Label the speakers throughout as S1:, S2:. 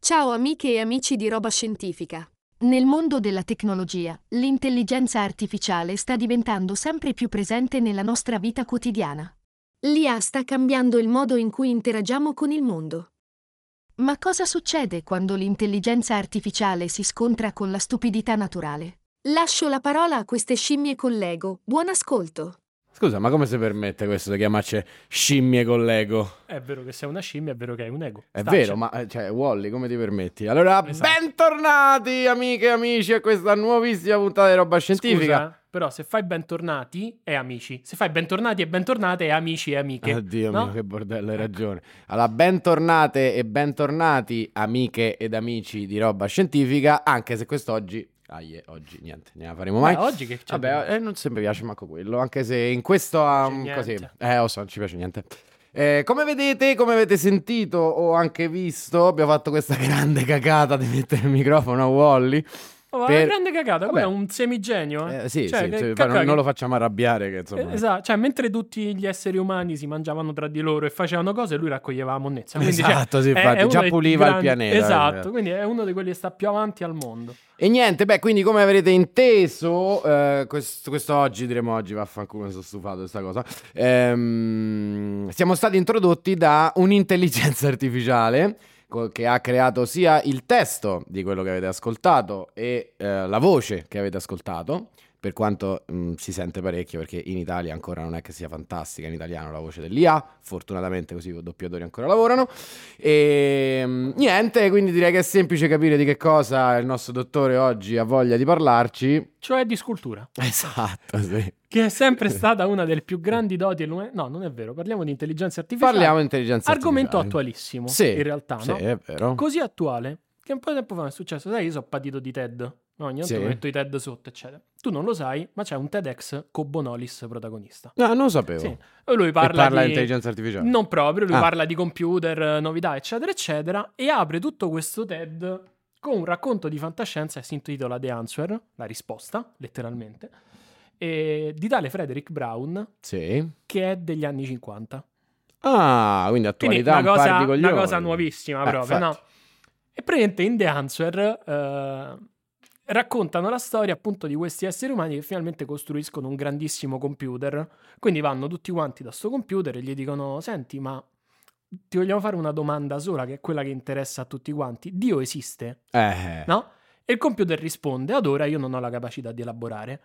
S1: Ciao amiche e amici di Roba Scientifica. Nel mondo della tecnologia, l'intelligenza artificiale sta diventando sempre più presente nella nostra vita quotidiana. L'IA sta cambiando il modo in cui interagiamo con il mondo. Ma cosa succede quando l'intelligenza artificiale si scontra con la stupidità naturale? Lascio la parola a queste scimmie con l'ego. Buon ascolto.
S2: Scusa, ma come si permette questo di chiamarci scimmie con l'ego?
S3: È vero che sei una scimmia, è vero che hai un ego.
S2: È
S3: Stacci.
S2: vero, ma eh, cioè, Wally, come ti permetti? Allora,
S3: Esatto.
S2: bentornati amiche e amici a questa nuovissima puntata di roba scientifica.
S3: Scusa, però se fai bentornati è amici. Se fai bentornati e bentornate è amici e amiche.
S2: Oddio
S3: no?
S2: mio, che bordello, hai ragione. Allora, bentornate e bentornati amiche ed amici di roba scientifica, anche se quest'oggi... Ah, yeah, oggi niente, ne la faremo mai.
S3: Beh, oggi che c'è?
S2: Vabbè, eh, non sempre piace manco quello, anche se in questo
S3: c'è
S2: così. Eh, lo so, non ci piace niente. Eh, come vedete, come avete sentito o anche visto, abbiamo fatto questa grande cagata di mettere il microfono a Wally.
S3: Oh, ma
S2: per-
S3: è una grande cagata, quello è
S2: Vabbè.
S3: un semigenio. Eh?
S2: Eh, sì,
S3: Cioè,
S2: sì,
S3: che
S2: sì,
S3: cacca
S2: non, non lo facciamo arrabbiare, che insomma...
S3: Eh, Esatto, cioè mentre tutti gli esseri umani si mangiavano tra di loro e facevano cose, lui raccoglieva la monnezza. Quindi, cioè,
S2: Esatto, sì,
S3: è-
S2: infatti,
S3: è uno
S2: già puliva il
S3: grandi-
S2: pianeta,
S3: Esatto,
S2: eh.
S3: quindi è uno di quelli che sta più avanti al mondo.
S2: E niente, beh, quindi come avrete inteso, eh, questo, questo oggi, diremo oggi, vaffanculo, mi sono stufato di questa cosa, ehm, siamo stati introdotti da un'intelligenza artificiale che ha creato sia il testo di quello che avete ascoltato e eh, la voce che avete ascoltato, per quanto mh, si sente parecchio perché in Italia ancora non è che sia fantastica in italiano la voce dell'IA, fortunatamente così i doppiatori ancora lavorano. E mh, niente, quindi direi che è semplice capire di che cosa il nostro dottore oggi ha voglia di parlarci.
S3: Cioè di scultura,
S2: Esatto, sì.
S3: che è sempre stata una delle più grandi doti. No, non è vero, parliamo di intelligenza artificiale.
S2: Parliamo di intelligenza
S3: Argomento
S2: artificiale.
S3: attualissimo,
S2: Sì,
S3: in realtà,
S2: Sì,
S3: no?
S2: è vero.
S3: Così attuale che un po' di tempo fa è successo. Sai, io sono patito di TED. No, ogni tanto
S2: Sì.
S3: metto i TED sotto, eccetera. Tu non lo sai, ma c'è un TEDx con Bonolis protagonista.
S2: No, non lo sapevo.
S3: Sì. Lui parla,
S2: parla di intelligenza artificiale.
S3: Non proprio, lui
S2: Ah.
S3: parla di computer, eh, novità, eccetera, eccetera, e apre tutto questo TED con un racconto di fantascienza che si intitola The Answer, la risposta, letteralmente, di tale Frederick Brown,
S2: Sì.
S3: che è degli anni 50.
S2: Ah, quindi
S3: Quindi
S2: attualità
S3: una
S2: un
S3: cosa, una cosa nuovissima
S2: Eh,
S3: proprio, no? E praticamente in The Answer eh, raccontano la storia appunto di questi esseri umani che finalmente costruiscono un grandissimo computer. Quindi vanno tutti quanti da sto computer e gli dicono: Senti, ma ti vogliamo fare una domanda sola, che è quella che interessa a tutti quanti. Dio esiste?
S2: Eh.
S3: No? E il computer risponde: Ad ora io non ho la capacità di elaborare.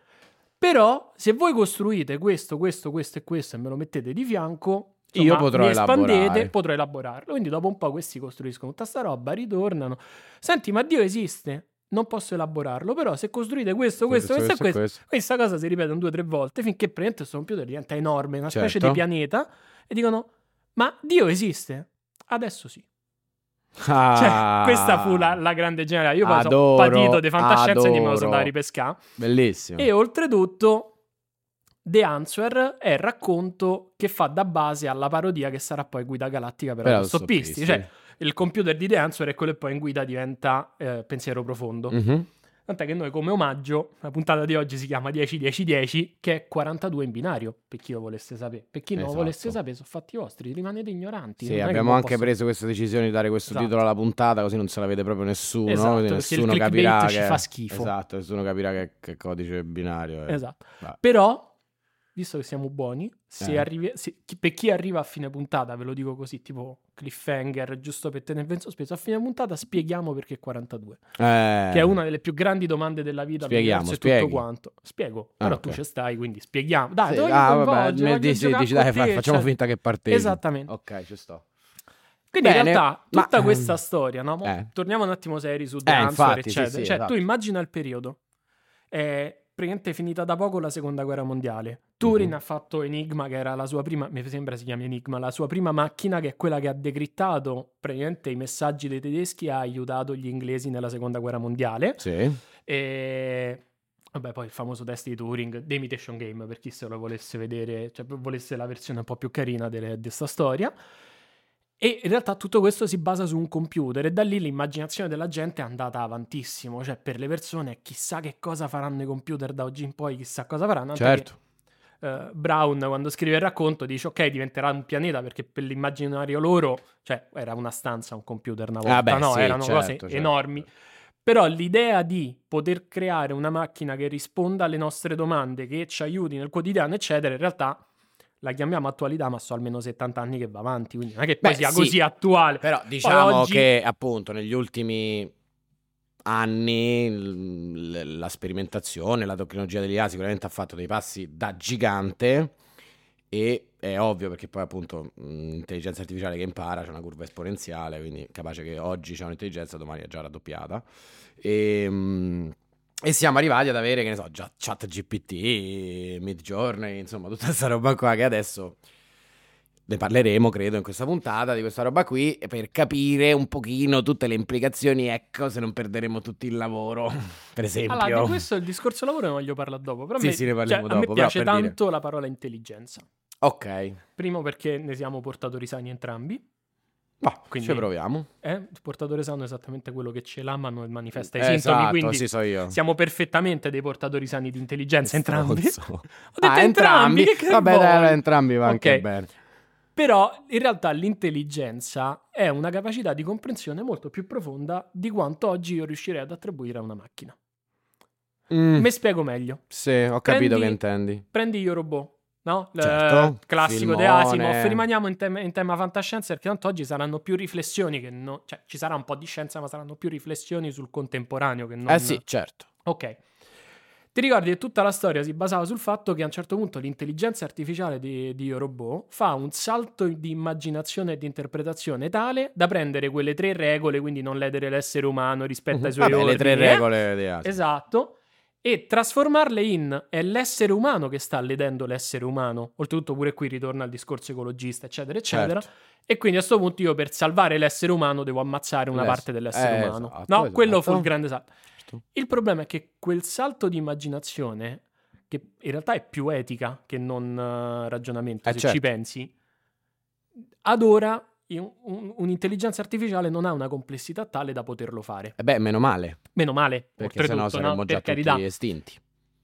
S3: Però, se voi costruite questo, questo, questo e questo e me lo mettete di fianco,
S2: Io
S3: insomma,
S2: potrò
S3: mi espandete,
S2: elaborare.
S3: potrò elaborarlo. Quindi, dopo un po', questi costruiscono tutta sta roba, ritornano. Senti, ma Dio esiste? Non posso elaborarlo, però se costruite questo, questo, questo, e questo, questa cosa si ripete un due o tre volte finché praticamente questo computer diventa enorme, una specie
S2: Certo.
S3: di pianeta, e dicono: Ma Dio esiste? Adesso sì.
S2: Ah.
S3: Cioè, questa fu la, la grande generale. Io poi sono
S2: Adoro,
S3: patito di fantascienza e me lo sono
S2: adoro.
S3: da ripescare.
S2: Bellissimo.
S3: E oltretutto, The Answer è il racconto che fa da base alla parodia che sarà poi Guida Galattica per,
S2: Per
S3: autostoppisti. Cioè, il computer di The Answer è quello che poi in guida diventa eh, pensiero profondo.
S2: Mhm.
S3: Tant'è che noi come omaggio, la puntata di oggi si chiama 10-10-10, che è 42 in binario, per chi lo volesse sapere. Per chi non
S2: Esatto.
S3: lo volesse sapere, sono fatti vostri, rimanete ignoranti.
S2: Sì, abbiamo anche
S3: posso-
S2: preso questa decisione di dare questo
S3: Esatto.
S2: titolo alla puntata, così non se la vede proprio nessuno.
S3: Esatto,
S2: nessuno capirà
S3: ci
S2: che...
S3: fa schifo.
S2: Esatto, nessuno capirà che, che codice binario è.
S3: Esatto.
S2: Va.
S3: Però, visto che siamo buoni, se
S2: Eh.
S3: arrivi- se- chi- per chi arriva a fine puntata, ve lo dico così, tipo cliffhanger, giusto per tenere in sospeso, a fine puntata spieghiamo perché 42,
S2: Eh.
S3: che è una delle più grandi domande della vita,
S2: Spieghiamo,
S3: e tutto quanto. Spiego,
S2: Ah,
S3: però
S2: ok.
S3: tu ci stai, quindi spieghiamo. Dai,
S2: Sì, ah, vabbè, dici, dici, dai,
S3: te,
S2: fa- facciamo
S3: cioè-
S2: finta che partecipi.
S3: Esattamente.
S2: Ok, ci sto.
S3: Quindi
S2: Bene,
S3: in realtà
S2: ma-
S3: tutta questa storia, no?
S2: Eh.
S3: Torniamo un attimo seri su The
S2: Eh,
S3: Answer,
S2: infatti, sì,
S3: eccetera.
S2: sì,
S3: cioè,
S2: esatto.
S3: tu immagina il periodo. È praticamente finita da poco la seconda guerra mondiale. Turing
S2: Mhm.
S3: ha fatto Enigma, che era la sua prima, mi sembra si chiami Enigma, la sua prima macchina, che è quella che ha decrittato praticamente i messaggi dei tedeschi e ha aiutato gli inglesi nella seconda guerra mondiale.
S2: Sì.
S3: E vabbè, poi il famoso test di Turing, The Imitation Game, per chi se lo volesse vedere, cioè volesse la versione un po' più carina di questa storia. E in realtà tutto questo si basa su un computer e da lì l'immaginazione della gente è andata avantissimo, cioè per le persone chissà che cosa faranno i computer da oggi in poi, chissà cosa faranno.
S2: Certo.
S3: che eh, Brown quando scrive il racconto dice ok diventerà un pianeta perché per l'immaginario loro, cioè era una stanza, un computer una volta,
S2: Ah, beh,
S3: no?
S2: sì,
S3: erano
S2: certo,
S3: cose
S2: certo.
S3: enormi. Però l'idea di poter creare una macchina che risponda alle nostre domande, che ci aiuti nel quotidiano, eccetera, in realtà la chiamiamo attualità, ma so almeno 70 anni che va avanti, quindi non è che poi
S2: Beh,
S3: sia
S2: sì.
S3: così attuale.
S2: Però diciamo
S3: oggi-
S2: che appunto negli ultimi anni l- la sperimentazione, la tecnologia dell'IA sicuramente ha fatto dei passi da gigante e è ovvio perché poi appunto l'intelligenza artificiale che impara c'è una curva esponenziale, quindi capace che oggi c'è un'intelligenza, domani è già raddoppiata. E, mh, e siamo arrivati ad avere, che ne so, già chat GPT, Midjourney, insomma tutta questa roba qua che adesso ne parleremo, credo, in questa puntata di questa roba qui per capire un pochino tutte le implicazioni, ecco, se non perderemo tutto il lavoro, per esempio.
S3: Allora, di questo il discorso lavoro ne voglio parlare dopo. Però
S2: Sì,
S3: me,
S2: sì, ne parliamo
S3: cioè, a me
S2: dopo,
S3: piace
S2: per dire.
S3: tanto la parola intelligenza.
S2: Ok,
S3: Primo perché ne siamo portatori sani entrambi.
S2: Ma
S3: Quindi-
S2: ci proviamo.
S3: Eh? Il portatore sano è esattamente quello che ce l'ha, ma non manifesta i
S2: Eh,
S3: sintomi.
S2: esatto,
S3: quindi
S2: sì, so
S3: siamo perfettamente dei portatori sani di intelligenza entrambi. Ho detto
S2: Ah,
S3: entrambi. che
S2: Vabbè, dai, entrambi va anche
S3: Ok.
S2: bene.
S3: Però in realtà l'intelligenza è una capacità di comprensione molto più profonda di quanto oggi io riuscirei ad attribuire a una macchina.
S2: Mm,
S3: Mi spiego meglio.
S2: sì, ho capito
S3: Prendi-
S2: che intendi.
S3: Prendi Io Robot, no? Il
S2: Certo,
S3: classico di
S2: filmone.
S3: Asimov. Rimaniamo in, tema- in tema fantascienza perché tanto oggi saranno più riflessioni che non... Cioè, ci sarà un po' di scienza, ma saranno più riflessioni sul contemporaneo che non...
S2: Eh sì, certo.
S3: Ok. Ti ricordi che tutta la storia si basava sul fatto che a un certo punto l'intelligenza artificiale di, di Robot fa un salto di immaginazione e di interpretazione tale da prendere quelle tre regole, quindi non ledere l'essere umano rispetto ai suoi
S2: Vabbè, le tre
S3: ordini, eh?
S2: regole di Asimov.
S3: Esatto. E trasformarle in è l'essere umano che sta ledendo l'essere umano. Oltretutto, pure qui ritorna il discorso ecologista, eccetera, eccetera.
S2: Certo.
S3: E quindi a questo punto io per salvare l'essere umano devo ammazzare una
S2: L'ess-
S3: parte dell'essere
S2: eh,
S3: umano.
S2: esatto,
S3: no,
S2: esatto.
S3: quello fu il grande salto.
S2: Certo.
S3: Il problema è che quel salto di immaginazione, che in realtà è più etica che non eh, ragionamento,
S2: Eh,
S3: se
S2: certo.
S3: ci pensi, ad ora un'intelligenza artificiale non ha una complessità tale da poterlo fare.
S2: Eh beh, meno male,
S3: Meno male,
S2: perché sennò saremmo
S3: no?
S2: già
S3: per carità.
S2: tutti estinti.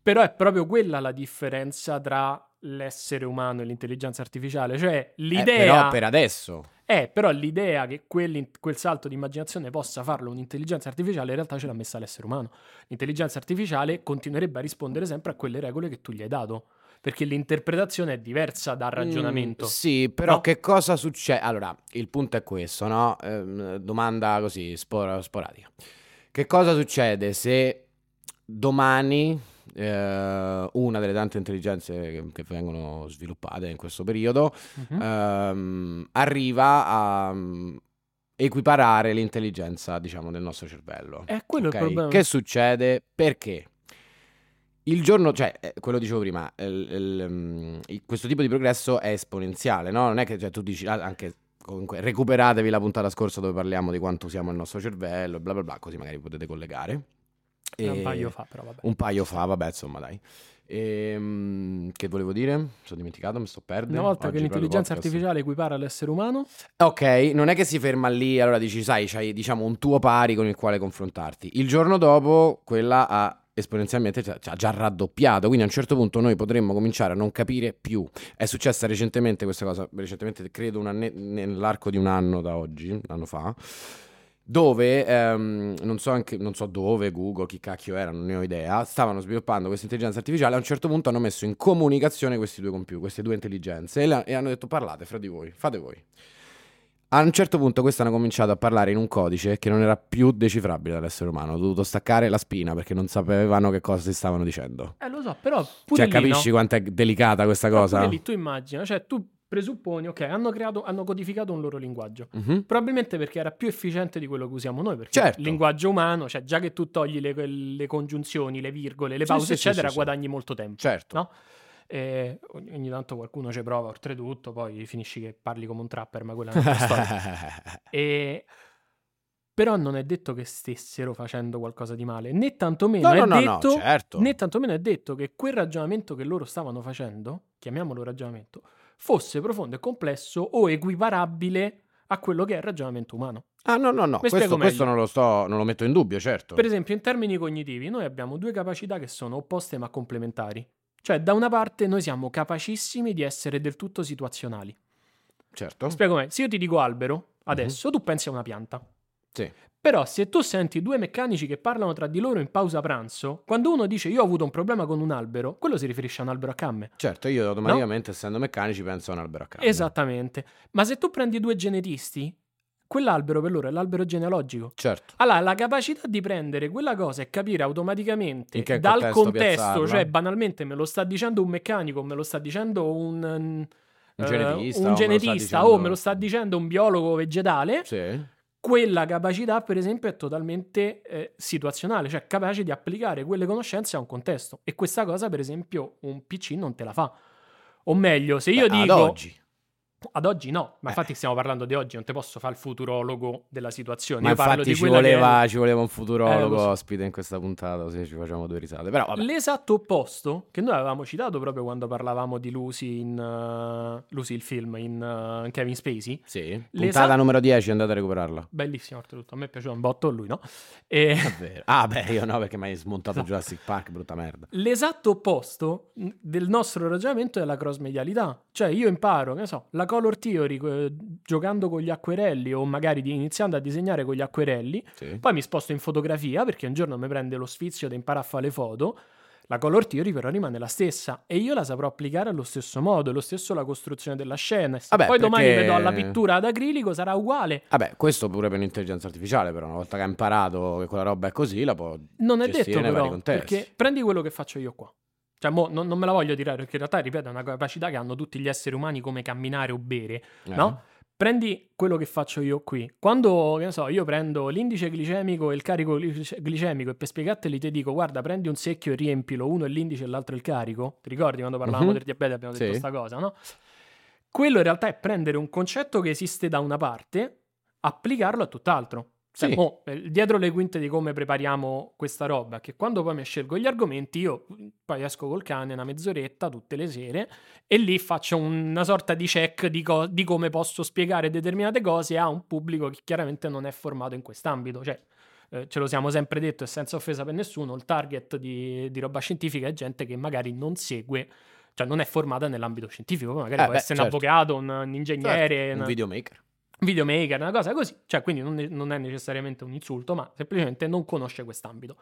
S3: Però è proprio quella la differenza tra l'essere umano e l'intelligenza artificiale. Cioè,
S2: Eh,
S3: l'idea
S2: però per adesso.
S3: è però l'idea che quell'in- quel salto di immaginazione possa farlo un'intelligenza artificiale, in realtà ce l'ha messa l'essere umano. L'intelligenza artificiale continuerebbe a rispondere sempre a quelle regole che tu gli hai dato. Perché l'interpretazione è diversa dal ragionamento.
S2: Mm, sì, però
S3: No?
S2: che cosa succede? Allora, il punto è questo, no? Ehm, domanda così spor- sporadica. Che cosa succede se domani eh, una delle tante intelligenze che, che vengono sviluppate in questo periodo
S3: Mhm.
S2: ehm, arriva a mm, equiparare l'intelligenza, diciamo, del nostro cervello?
S3: È quello
S2: Ok?
S3: il problema.
S2: Che succede? Perché? Il giorno, cioè, eh, quello dicevo prima, il- il, mm, il- questo tipo di progresso è esponenziale, no? Non è che cioè, tu dici, ah, anche comunque, recuperatevi la puntata scorsa dove parliamo di quanto usiamo il nostro cervello, bla bla bla, così magari potete collegare.
S3: Un
S2: E-
S3: paio fa, però vabbè.
S2: Un paio fa, vabbè, insomma, dai. Ehm, che volevo dire? Mi sono dimenticato, mi sto perdendo.
S3: Una volta
S2: Oggi
S3: che l'intelligenza artificiale equipara l'essere umano,
S2: Ok, non è che si ferma lì, allora dici, sai, c'hai diciamo un tuo pari con il quale confrontarti. Il giorno dopo quella ha esponenzialmente cioè, ha già raddoppiato, quindi a un certo punto noi potremmo cominciare a non capire più. È successa recentemente questa cosa, recentemente credo anne- nell'arco di un anno da oggi, un anno fa, dove ehm, non, so anche, non so dove, Google, chi cacchio era, non ne ho idea, stavano sviluppando questa intelligenza artificiale. A un certo punto hanno messo in comunicazione questi due computer, queste due intelligenze e, la- e hanno detto parlate fra di voi, fate voi. A un certo punto queste hanno cominciato a parlare in un codice che non era più decifrabile dall'essere umano. Ho dovuto staccare la spina perché non sapevano che cosa si stavano dicendo.
S3: eh lo so, però pure
S2: Cioè,
S3: lì,
S2: capisci
S3: no?
S2: quanto è delicata questa
S3: Però
S2: cosa?
S3: pure lì tu immagina, cioè tu presupponi, ok, hanno creato, hanno codificato un loro linguaggio.
S2: Mhm.
S3: Probabilmente perché era più efficiente di quello che usiamo noi, perché
S2: Certo.
S3: il linguaggio umano, cioè già che tu togli le, le congiunzioni, le virgole, le
S2: Sì,
S3: pause,
S2: sì, sì,
S3: eccetera,
S2: sì, sì.
S3: guadagni molto tempo.
S2: Certo.
S3: No? E ogni, tanto qualcuno ci prova, oltretutto, poi finisci che parli come un trapper, ma quella è un'altra storia. E... Però non è detto che stessero facendo qualcosa di male, né tantomeno
S2: no,
S3: è
S2: no,
S3: detto
S2: certo.
S3: né tantomeno è detto che quel ragionamento che loro stavano facendo, chiamiamolo ragionamento, fosse profondo e complesso o equiparabile a quello che è il ragionamento umano.
S2: Ah, no, no, no.
S3: Mi
S2: Questo, questo non lo sto, non lo metto in dubbio, certo.
S3: Per esempio, in termini cognitivi, noi abbiamo due capacità che sono opposte ma complementari. Cioè, da una parte noi siamo capacissimi di essere del tutto situazionali.
S2: Certo.
S3: Spiego meglio. Se io ti dico albero, adesso tu pensi a una pianta.
S2: Sì.
S3: Però se tu senti due meccanici che parlano tra di loro in pausa pranzo, quando uno dice io ho avuto un problema con un albero, quello si riferisce a un albero a camme.
S2: Certo, io automaticamente, essendo meccanici, penso a un albero a caso.
S3: Esattamente. Ma se tu prendi due genetisti, quell'albero per loro è l'albero genealogico.
S2: Certo.
S3: Allora, la capacità di prendere quella cosa e capire automaticamente dal
S2: contesto
S3: cioè banalmente me lo sta dicendo un meccanico, me lo sta dicendo un,
S2: Un
S3: eh,
S2: genetista,
S3: un
S2: o me lo sta
S3: genetista
S2: dicendo-
S3: o me lo sta dicendo un biologo vegetale,
S2: Sì.
S3: quella capacità, per esempio, è totalmente eh, situazionale, cioè capace di applicare quelle conoscenze a un contesto. E questa cosa, per esempio, un PC non te la fa. O meglio, se io
S2: Beh,
S3: dico...
S2: Ad oggi.
S3: Ad oggi no, ma
S2: Eh.
S3: infatti stiamo parlando di oggi, non te posso fare il futurologo della situazione.
S2: Ma
S3: Io
S2: infatti ci
S3: quella che
S2: voleva, ci voleva un
S3: Eh,
S2: futurologo
S3: lo so.
S2: ospite in questa puntata, così ci facciamo due risate. Però.
S3: L'esatto opposto, che noi avevamo citato proprio quando parlavamo di Lucy in uh, Lucy il film in uh, Kevin Spacey.
S2: Sì.
S3: L'esatto-
S2: Puntata numero 10, andate a recuperarla.
S3: Bellissimo, oltretutto. A me piaciuto un botto, lui no. E.
S2: Ah, beh, io no, perché mi hai smontato
S3: Esatto.
S2: Jurassic Park, brutta merda.
S3: l'esatto opposto del nostro ragionamento è la cross medialità. Cioè, io imparo, che ne so, la color theory eh, giocando con gli acquerelli o magari di- iniziando a disegnare con gli acquerelli.
S2: Sì.
S3: Poi mi sposto in fotografia perché un giorno mi prende lo sfizio di imparare a fare le foto. La color theory però rimane la stessa e io la saprò applicare allo stesso modo, lo stesso la costruzione della scena. Se
S2: Vabbè,
S3: poi domani
S2: perché-
S3: vedo alla pittura ad acrilico sarà uguale.
S2: Vabbè, questo pure per l'intelligenza artificiale, però una volta che ha imparato che quella roba è così, la può
S3: Non è detto però, perché prendi quello che faccio io qua. Cioè, mo, non, non me la voglio tirare perché in realtà, ripeto, è una capacità che hanno tutti gli esseri umani come camminare o bere,
S2: Eh.
S3: no? Prendi quello che faccio io qui. Quando, che ne so, io prendo l'indice glicemico e il carico glice- glicemico e per spiegarteli ti dico, guarda, prendi un secchio e riempilo, uno è l'indice e l'altro è il carico. Ti ricordi quando parlavamo
S2: Mhm.
S3: del diabete abbiamo detto
S2: Sì.
S3: questa cosa, no? Quello in realtà è prendere un concetto che esiste da una parte, applicarlo a tutt'altro. Cioè,
S2: Sì.
S3: mo, eh, dietro le quinte di come prepariamo questa roba, che quando poi mi scelgo gli argomenti, io mm, poi esco col cane una mezz'oretta tutte le sere e lì faccio una sorta di check di, co- di come posso spiegare determinate cose a un pubblico che chiaramente non è formato in quest'ambito. Cioè, eh, ce lo siamo sempre detto e senza offesa per nessuno, il target di, di roba scientifica è gente che magari non segue, cioè non è formata nell'ambito scientifico, magari
S2: Eh,
S3: può
S2: beh,
S3: essere un
S2: certo.
S3: avvocato, un, un ingegnere,
S2: Certo,
S3: una-
S2: un videomaker.
S3: Videomaker, una cosa così. Cioè, quindi non, è- non è necessariamente un insulto, ma semplicemente non conosce quest'ambito.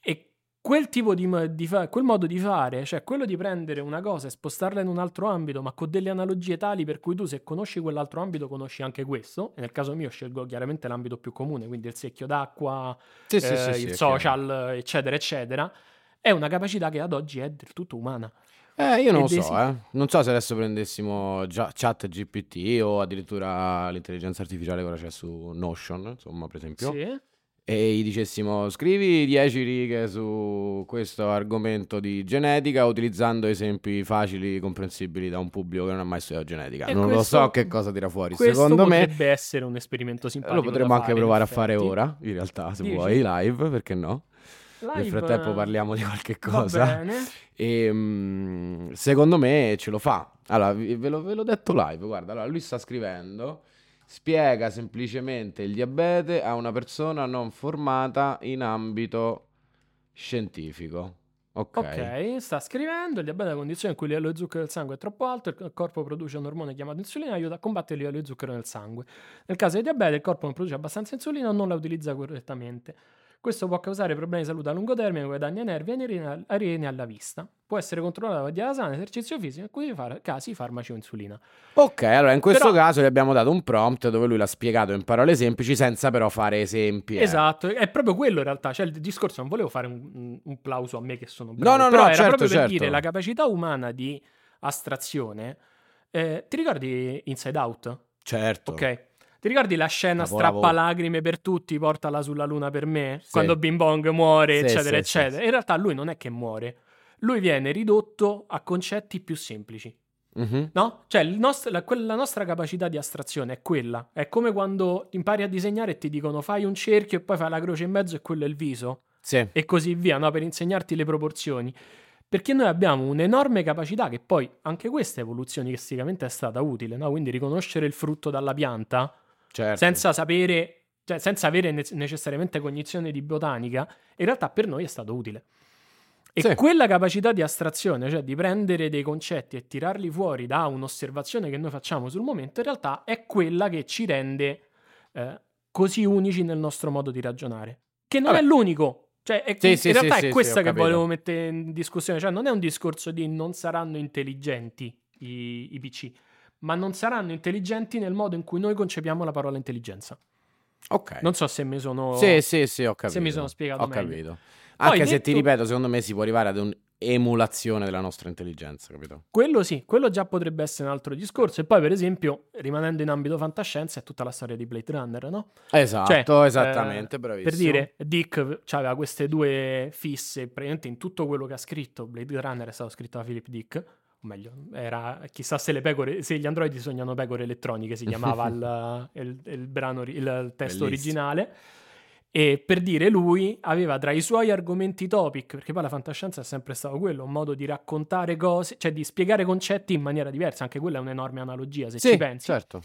S3: E quel tipo di, di fa- quel modo di fare, cioè quello di prendere una cosa e spostarla in un altro ambito, ma con delle analogie tali per cui tu se conosci quell'altro ambito conosci anche questo, e nel caso mio scelgo chiaramente l'ambito più comune, quindi il secchio d'acqua,
S2: Sì,
S3: eh,
S2: sì, sì,
S3: il social, eccetera, eccetera, è una capacità che ad oggi è del tutto umana.
S2: Eh, io non lo
S3: desi-
S2: so, eh. Non so se adesso prendessimo già chat GPT o addirittura l'intelligenza artificiale che ora c'è su Notion, insomma, per esempio.
S3: Sì.
S2: E gli dicessimo scrivi 10 righe su questo argomento di genetica utilizzando esempi facili, comprensibili da un pubblico che non ha mai studiato genetica.
S3: E
S2: non lo
S3: questo-
S2: so che cosa tira fuori. Secondo me
S3: potrebbe essere un esperimento simpatico.
S2: lo potremmo anche
S3: fare,
S2: provare a fare ora, in realtà, se
S3: Dici?
S2: vuoi, live, perché no? Nel
S3: Live,
S2: frattempo
S3: eh,
S2: parliamo di qualche cosa. E mm, secondo me ce lo fa. Allora, ve, l'ho, ve l'ho detto live. Guarda, allora lui sta scrivendo. Spiega semplicemente il diabete a una persona non formata in ambito scientifico. Ok.
S3: Ok, sta scrivendo. Il diabete è una condizione in cui il livello di zucchero del sangue è troppo alto. Il corpo produce un ormone chiamato insulina e aiuta a combattere il livello di zucchero nel sangue. Nel caso di diabete, il corpo non produce abbastanza insulina o non la utilizza correttamente. Questo può causare problemi di salute a lungo termine come danni ai nervi, e alla vista. Può essere controllato da sana, esercizio fisico, in alcuni far- casi farmaci o insulina.
S2: Ok, allora in questo
S3: Però-
S2: caso gli abbiamo dato un prompt dove lui l'ha spiegato in parole semplici senza però fare esempi. eh.
S3: Esatto, è proprio quello in realtà. Cioè, il discorso non volevo fare un, un- un plauso a me che sono bravo,
S2: No, no,
S3: però
S2: no,
S3: era
S2: certo,
S3: proprio per
S2: certo.
S3: dire la capacità umana di astrazione. eh, ti ricordi Inside Out?
S2: Certo.
S3: Ok. Ti ricordi la scena
S2: Capolavoro.
S3: strappa lacrime per tutti, portala sulla luna per me?
S2: Sì.
S3: Quando Bing Bong muore,
S2: Sì,
S3: eccetera,
S2: sì,
S3: eccetera. In realtà lui non è che muore. Lui viene ridotto a concetti più semplici.
S2: Mhm.
S3: No? Cioè, nost- la, quella- la nostra capacità di astrazione è quella. È come quando impari a disegnare e ti dicono fai un cerchio e poi fai la croce in mezzo e quello è il viso.
S2: Sì.
S3: E così via, no? Per insegnarti le proporzioni. Perché noi abbiamo un'enorme capacità, che poi anche questa evoluzionisticamente è stata utile, no? Quindi riconoscere il frutto dalla pianta
S2: Certo.
S3: senza sapere, cioè senza avere ne- necessariamente cognizione di botanica, in realtà per noi è stato utile. E
S2: Sì.
S3: quella capacità di astrazione, cioè di prendere dei concetti e tirarli fuori da un'osservazione che noi facciamo sul momento, in realtà è quella che ci rende eh, così unici nel nostro modo di ragionare. Che non
S2: Vabbè.
S3: è l'unico. Cioè, è-
S2: Sì,
S3: in
S2: sì,
S3: realtà
S2: sì,
S3: è questa che volevo mettere in discussione. Cioè, non è un discorso di non saranno intelligenti i, i PC, ma non saranno intelligenti nel modo in cui noi concepiamo la parola intelligenza.
S2: Ok.
S3: Non so se mi sono...
S2: Sì, sì, sì, ho capito.
S3: mi sono spiegato
S2: Ho
S3: meglio.
S2: capito.
S3: Poi
S2: Anche se ti
S3: detto-
S2: ripeto, secondo me si può arrivare ad un'emulazione della nostra intelligenza, capito?
S3: Quello sì, quello già potrebbe essere un altro discorso. E poi, per esempio, rimanendo in ambito fantascienza, è tutta la storia di Blade Runner, no?
S2: Esatto,
S3: Cioè,
S2: esattamente,
S3: eh,
S2: bravissimo.
S3: Per dire, Dick aveva queste due fisse, praticamente in tutto quello che ha scritto, Blade Runner è stato scritto da Philip Dick, meglio, era chissà se le pecore, se gli androidi sognano pecore elettroniche, si chiamava il, il- il brano, il testo
S2: Bellissimo.
S3: originale. E per dire, lui aveva tra i suoi argomenti topic, perché poi la fantascienza è sempre stato quello, un modo di raccontare cose, cioè di spiegare concetti in maniera diversa, anche quella è un'enorme analogia se
S2: Sì,
S3: ci pensi.
S2: certo.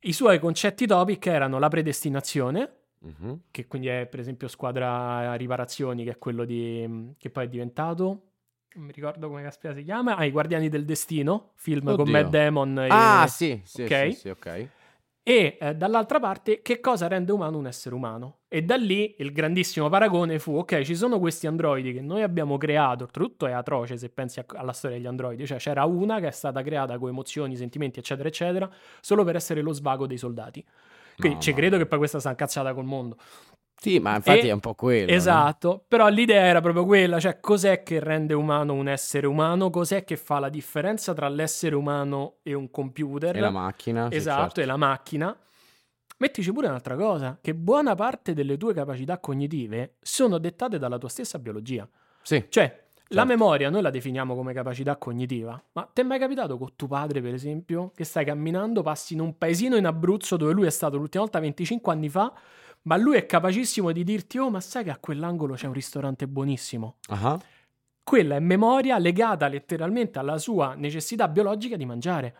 S3: I suoi concetti topic erano la predestinazione,
S2: Mhm.
S3: che quindi è per esempio Squadra Riparazioni, che è quello di, che poi è diventato, non mi ricordo come caspita si chiama, ah, I Guardiani del Destino, film con
S2: Oddio.
S3: Matt Damon e,
S2: Ah, sì, sì,
S3: ok.
S2: sì, sì, ok.
S3: e eh, dall'altra parte che cosa rende umano un essere umano. E da lì il grandissimo paragone fu, ok, ci sono questi androidi che noi abbiamo creato, oltretutto è atroce se pensi a- alla storia degli androidi, cioè c'era una che è stata creata con emozioni, sentimenti, eccetera, eccetera, solo per essere lo svago dei soldati. Quindi
S2: No,
S3: ci credo che poi questa sta incazzata col mondo.
S2: Sì, ma infatti
S3: E-
S2: è un po' quello. no?
S3: Esatto, però l'idea era proprio quella, cioè cos'è che rende umano un essere umano, cos'è che fa la differenza tra l'essere umano e un computer.
S2: E la macchina. sì,
S3: Esatto,
S2: certo.
S3: e la macchina. Mettici pure un'altra cosa, che buona parte delle tue capacità cognitive sono dettate dalla tua stessa biologia.
S2: Sì.
S3: Cioè, la
S2: Certo.
S3: memoria noi la definiamo come capacità cognitiva, ma ti è mai capitato con tuo padre, per esempio, che stai camminando, passi in un paesino in Abruzzo dove lui è stato l'ultima volta 25 anni fa, ma lui è capacissimo di dirti, oh, ma sai che a quell'angolo c'è un ristorante buonissimo?
S2: Ah,
S3: Quella è memoria legata letteralmente alla sua necessità biologica di mangiare.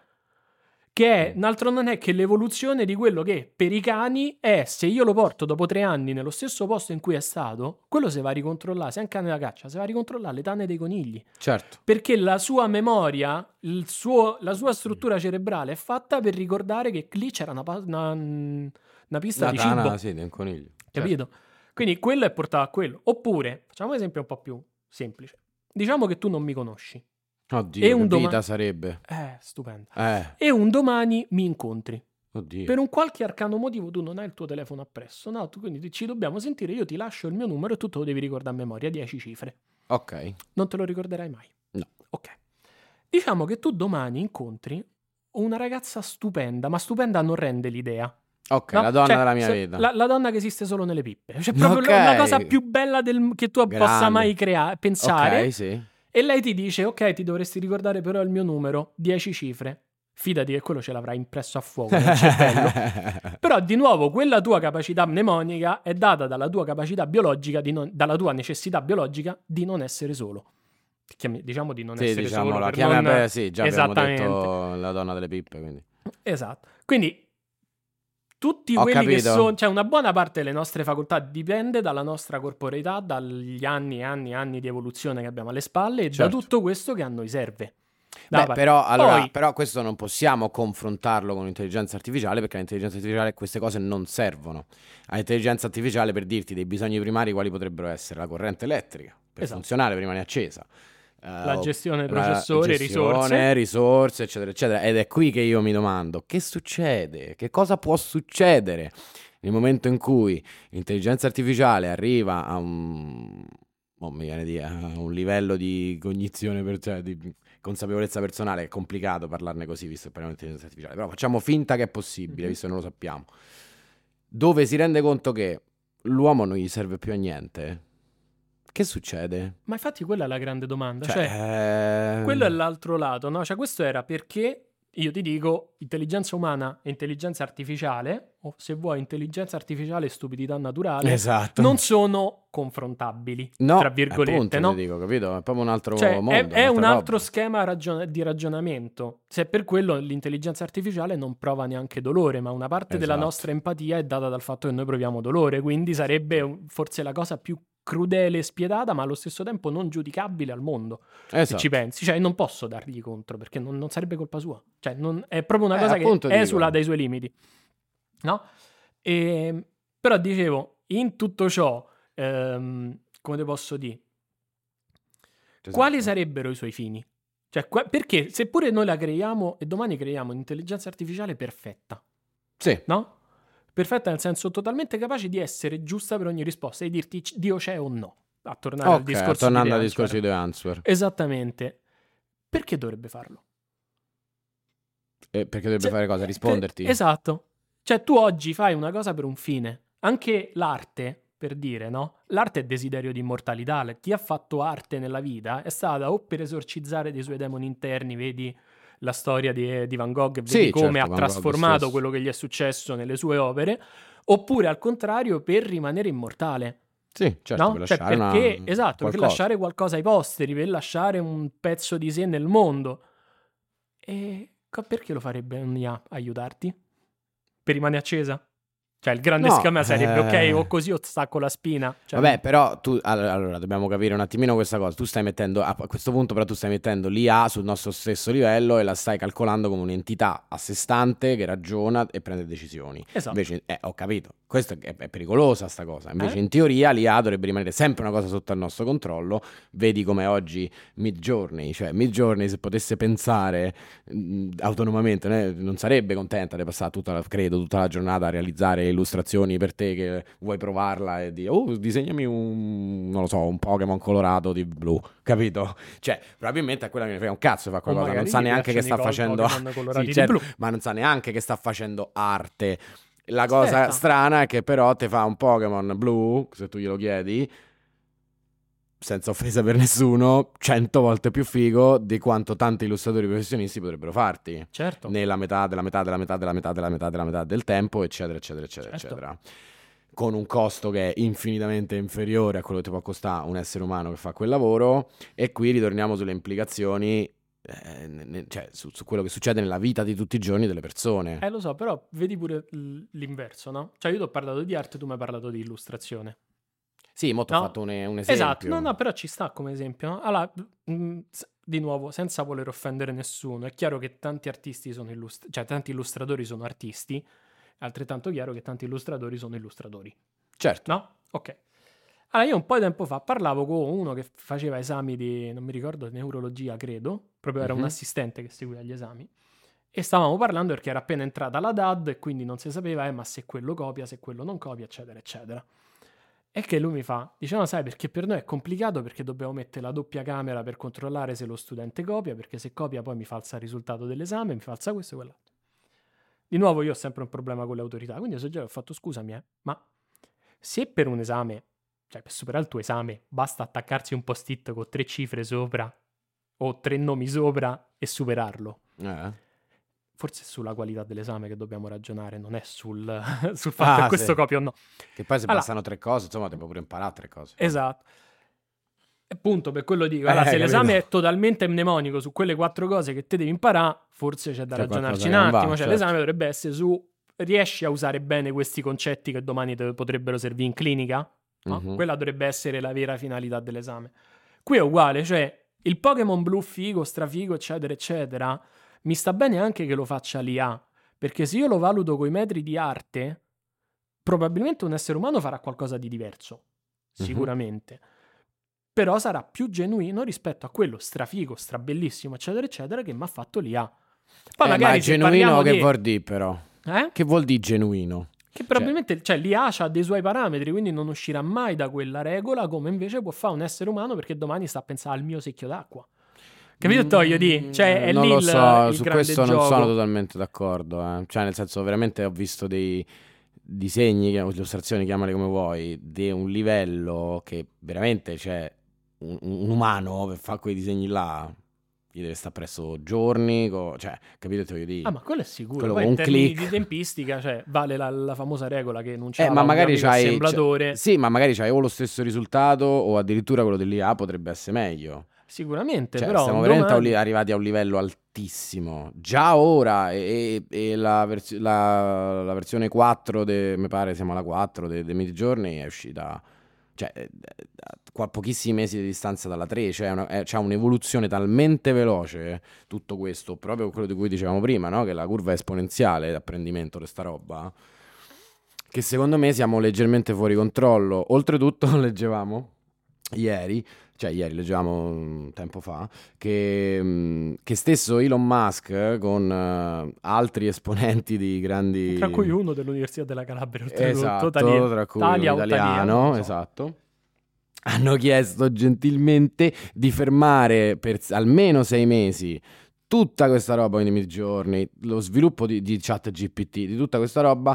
S3: Che è, un altro non è che l'evoluzione di quello che per i cani è se io lo porto dopo tre anni nello stesso posto in cui è stato, quello se va a ricontrollare, se è un cane da caccia, se va a ricontrollare le tane dei conigli.
S2: certo.
S3: Perché la sua memoria, il suo- la sua struttura cerebrale è fatta per ricordare che lì c'era una, una- una pista
S2: La
S3: di
S2: tana,
S3: cibo.
S2: sì, di un coniglio. Certo.
S3: Capito? Quindi quello è portato a quello. Oppure, facciamo un esempio un po' più semplice. Diciamo che tu non mi conosci.
S2: Oddio,
S3: E un doma-
S2: vita sarebbe.
S3: Eh, stupendo.
S2: Eh,
S3: E un domani mi incontri.
S2: oddio.
S3: Per un qualche arcano motivo tu non hai il tuo telefono appresso. No, tu- quindi ci dobbiamo sentire. Io ti lascio il mio numero e tu te lo devi ricordare a memoria. 10 cifre.
S2: Ok.
S3: Non te lo ricorderai mai.
S2: No.
S3: Ok. Diciamo che tu domani incontri una ragazza stupenda, ma stupenda non rende l'idea.
S2: Ok,
S3: no?
S2: la donna
S3: Cioè,
S2: della mia vita.
S3: La, la donna che esiste solo nelle pippe. Cioè, proprio
S2: Ok.
S3: la, la cosa più bella del- che tu possa
S2: Grande.
S3: mai crea- pensare.
S2: Ok, sì.
S3: E lei ti dice: Ok, ti dovresti ricordare però il mio numero, 10 cifre. Fidati che quello ce l'avrai impresso a fuoco nel cervello. Però, di nuovo, quella tua capacità mnemonica è data dalla tua capacità biologica, di non- dalla tua necessità biologica di non essere solo. Chiami- diciamo di non
S2: sì,
S3: essere
S2: diciamo,
S3: solo.
S2: la chiama,
S3: non-
S2: beh, sì, già abbiamo detto la donna delle pippe, quindi.
S3: Esatto. Quindi tutti
S2: Ho
S3: quelli che
S2: capito.
S3: sono, cioè una buona parte delle nostre facoltà dipende dalla nostra corporeità, dagli anni e anni e anni di evoluzione che abbiamo alle spalle e
S2: Certo.
S3: da tutto questo che a noi serve.
S2: Beh, però, allora,
S3: Poi-
S2: però questo non possiamo confrontarlo con l'intelligenza artificiale perché all'intelligenza artificiale queste cose non servono. All'intelligenza artificiale per dirti dei bisogni primari quali potrebbero essere la corrente elettrica per
S3: Esatto.
S2: funzionare prima rimane accesa. Eh,
S3: La gestione
S2: la
S3: processore,
S2: gestione,
S3: risorse.
S2: risorse, eccetera, eccetera. Ed è qui che io mi domando: che succede? Che cosa può succedere nel momento in cui l'intelligenza artificiale arriva a un, oh, mi viene di- a un livello di cognizione, per- cioè di consapevolezza personale? È complicato parlarne così, visto che parliamo di intelligenza artificiale, però facciamo finta che è possibile,
S3: Mhm.
S2: visto che non lo sappiamo. Dove si rende conto che l'uomo non gli serve più a niente. Che succede?
S3: Ma infatti quella è la grande domanda.
S2: Cioè,
S3: Cioè,
S2: ehm,
S3: quello è l'altro lato, no? Cioè, questo era perché io ti dico intelligenza umana e intelligenza artificiale, o se vuoi intelligenza artificiale e stupidità naturale,
S2: Esatto.
S3: non sono confrontabili,
S2: no,
S3: tra virgolette,
S2: appunto,
S3: no?
S2: ti dico, capito? È proprio un altro
S3: Cioè,
S2: mondo.
S3: è, è un altro
S2: roba.
S3: schema ragion- di ragionamento. Se per quello l'intelligenza artificiale non prova neanche dolore, ma una parte della
S2: Esatto.
S3: nostra empatia è data dal fatto che noi proviamo dolore, quindi sarebbe forse la cosa più crudele e spietata, ma allo stesso tempo non giudicabile al mondo. Se
S2: Esatto.
S3: ci pensi, cioè non posso dargli contro perché non, non sarebbe colpa sua. Cioè, non- è proprio una
S2: Eh,
S3: cosa che
S2: dico.
S3: esula dai suoi limiti. No? E, però dicevo, in tutto ciò, ehm, come te posso dire,
S2: Esatto.
S3: quali sarebbero i suoi fini? Cioè, qua- perché seppure noi la creiamo e domani creiamo un'intelligenza artificiale perfetta,
S2: Sì,
S3: no? Perfetta nel senso totalmente capace di essere giusta per ogni risposta e dirti Dio c'è o no. A tornare al
S2: ok,
S3: discorso
S2: tornando
S3: di
S2: al
S3: Answer.
S2: discorso di The Answer.
S3: Esattamente. Perché dovrebbe farlo?
S2: Eh, perché dovrebbe
S3: Cioè,
S2: fare cosa? Risponderti?
S3: per- esatto. Cioè, tu oggi fai una cosa per un fine. Anche l'arte, per dire, no? L'arte è desiderio di immortalità. Chi ha fatto arte nella vita è stata o per esorcizzare dei suoi demoni interni, vedi la storia di, di Van Gogh, vedi
S2: Sì,
S3: come
S2: certo,
S3: ha trasformato quello che gli è successo nelle sue opere, oppure al contrario per rimanere immortale.
S2: Sì, certo,
S3: no?
S2: per
S3: Cioè,
S2: lasciare una-
S3: perché, esatto, per
S2: qualcosa.
S3: lasciare qualcosa ai posteri, per lasciare un pezzo di sé nel mondo. E perché lo farebbe un'IA? Aiutarti? Per rimanere accesa? Cioè, il grande
S2: No,
S3: schema sarebbe,
S2: eh.
S3: ok, o così o stacco la spina. Cioè,
S2: Vabbè, però tu allora, allora, dobbiamo capire un attimino questa cosa. Tu stai mettendo a questo punto, però, tu stai mettendo l'IA sul nostro stesso livello e la stai calcolando come un'entità a sé stante che ragiona e prende decisioni.
S3: Esatto.
S2: Invece, eh, ho capito, questa è, è pericolosa sta cosa. Invece,
S3: Eh?
S2: in teoria, l'IA dovrebbe rimanere sempre una cosa sotto il nostro controllo. Vedi come oggi Midjourney, cioè Midjourney, se potesse pensare mh, autonomamente, né, non sarebbe contenta di passare tutta la, credo, tutta la giornata a realizzare illustrazioni per te che vuoi provarla e dire, oh, disegnami un, non lo so, un Pokémon colorato di blu, capito? Cioè, probabilmente a quella che ne frega un cazzo fa qualcosa, non sa neanche che sta facendo... Sì,
S3: di
S2: certo,
S3: blu.
S2: ma non sa neanche che sta facendo arte. La cosa
S3: Aspetta.
S2: strana è che però te fa un Pokémon blu, se tu glielo chiedi, senza offesa per nessuno, cento volte più figo di quanto tanti illustratori professionisti potrebbero farti.
S3: Certo.
S2: Nella metà della metà della metà della metà della metà della metà del tempo, eccetera, eccetera, eccetera,
S3: Certo.
S2: eccetera. Con un costo che è infinitamente inferiore a quello che ti può costare un essere umano che fa quel lavoro. E qui ritorniamo sulle implicazioni, eh, ne- cioè su, su quello che succede nella vita di tutti i giorni delle persone.
S3: Eh, lo so, però vedi pure l'inverso, no? Cioè, io ti ho parlato di arte, tu mi hai parlato di illustrazione.
S2: Sì, molto
S3: No.
S2: ho fatto un, un esempio.
S3: Esatto, no, no, però ci sta come esempio. Allora, s- di nuovo, senza voler offendere nessuno, è chiaro che tanti artisti sono illustratori, cioè tanti illustratori sono artisti, è altrettanto chiaro che tanti illustratori sono illustratori,
S2: Certo.
S3: no? Ok. Allora, io un po' di tempo fa parlavo con uno che faceva esami di, non mi ricordo, neurologia, credo, proprio era un
S2: Mhm.
S3: assistente che seguiva gli esami, e stavamo parlando perché era appena entrata la DAD e quindi non si sapeva, eh, ma se quello copia, se quello non copia, eccetera, eccetera. E che lui mi fa, diceva, sai, perché per noi è complicato perché dobbiamo mettere la doppia camera per controllare se lo studente copia, perché se copia poi mi falsa il risultato dell'esame, mi falsa questo e quell'altro. Di nuovo io ho sempre un problema con le autorità, quindi io già ho fatto scusami, eh, ma se per un esame, cioè per superare il tuo esame, basta attaccarsi un post-it con tre cifre sopra o tre nomi sopra e superarlo,
S2: Eh.
S3: Forse è sulla qualità dell'esame che dobbiamo ragionare, non è sul, sul fatto
S2: Ah,
S3: che questo
S2: sì.
S3: copia o no.
S2: Che poi se
S3: Allora-
S2: bastano tre cose, insomma, puoi pure imparare tre cose.
S3: Esatto. E Appunto, per quello dico,
S2: Eh,
S3: allora, se
S2: capito.
S3: l'esame è totalmente mnemonico su quelle quattro cose che te devi imparare, forse c'è da
S2: C'è
S3: ragionarci un attimo.
S2: va,
S3: cioè,
S2: certo.
S3: l'esame dovrebbe essere su riesci a usare bene questi concetti che domani te potrebbero servire in clinica? No?
S2: Mhm.
S3: Quella dovrebbe essere la vera finalità dell'esame. Qui è uguale, cioè il Pokémon blu figo, strafigo, eccetera, eccetera, mi sta bene anche che lo faccia l'IA, perché se io lo valuto coi metri di arte, probabilmente un essere umano farà qualcosa di diverso,
S2: Mhm.
S3: sicuramente. Però sarà più genuino rispetto a quello strafigo, strabellissimo, eccetera, eccetera, che mi ha fatto l'IA. Poi
S2: Eh,
S3: magari
S2: ma genuino che
S3: di...
S2: vuol dire però?
S3: Eh?
S2: Che vuol dire genuino?
S3: Che probabilmente, cioè, l'IA ha dei suoi parametri, quindi non uscirà mai da quella regola, come invece può fare un essere umano perché domani sta a pensare al mio secchio d'acqua. Capito, Toglio di? Cioè, è
S2: non
S3: lì
S2: lo
S3: il,
S2: so,
S3: il
S2: su
S3: grande
S2: questo
S3: gioco.
S2: non sono totalmente d'accordo. eh. Cioè, nel senso, veramente ho visto dei disegni, illustrazioni, chiamali come vuoi, di un livello che veramente c'è un, un umano per fare quei disegni là. Gli deve stare presso giorni, co- cioè, capito? Te voglio dire.
S3: Ah, ma quello è sicuro.
S2: Quello
S3: Poi
S2: con
S3: in
S2: un
S3: termini
S2: click.
S3: di tempistica, cioè, vale la, la famosa regola che non c'è
S2: Eh, ma magari c'hai,
S3: assemblatore.
S2: c'è- sì, ma magari c'hai o lo stesso risultato o addirittura quello dell'IA potrebbe essere meglio.
S3: Sicuramente,
S2: Cioè,
S3: però
S2: stiamo
S3: un
S2: veramente a
S3: domani-
S2: arrivati a un livello altissimo. Già ora, e, e- la, vers- la- la versione 4, de- mi pare siamo alla 4 dei de Midjourney, è uscita. cioè, eh, qua pochissimi mesi di distanza dalla 3, cioè una, eh, c'è un'evoluzione talmente veloce tutto questo, proprio quello di cui dicevamo prima, no? che la curva è esponenziale di apprendimento di sta roba, che secondo me siamo leggermente fuori controllo. Oltretutto leggevamo ieri, cioè ieri leggevamo un tempo fa, che, mm, che stesso Elon Musk con uh, altri esponenti di grandi...
S3: Tra cui uno dell'Università della Calabria,
S2: esatto, Tali... tra cui Talia un italiano, so. esatto. Hanno chiesto gentilmente di fermare per almeno sei mesi tutta questa roba in giorni, lo sviluppo di, di chat GPT, di tutta questa roba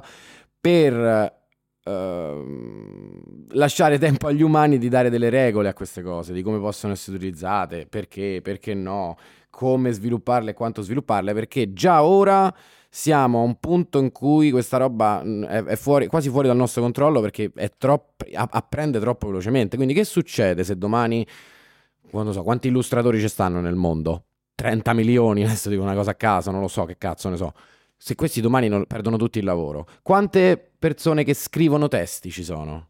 S2: per Uh, lasciare tempo agli umani di dare delle regole a queste cose, di come possono essere utilizzate, perché, perché no, come svilupparle e quanto svilupparle, perché già ora siamo a un punto in cui questa roba mm, è, è fuori, quasi fuori dal nostro controllo perché troppo, apprende troppo velocemente. Quindi che succede se domani, non so, quanti illustratori ci stanno nel mondo? 30 milioni, adesso dico una cosa a caso, non lo so che cazzo ne so se questi domani non, perdono tutti il lavoro, quante persone che scrivono testi ci sono?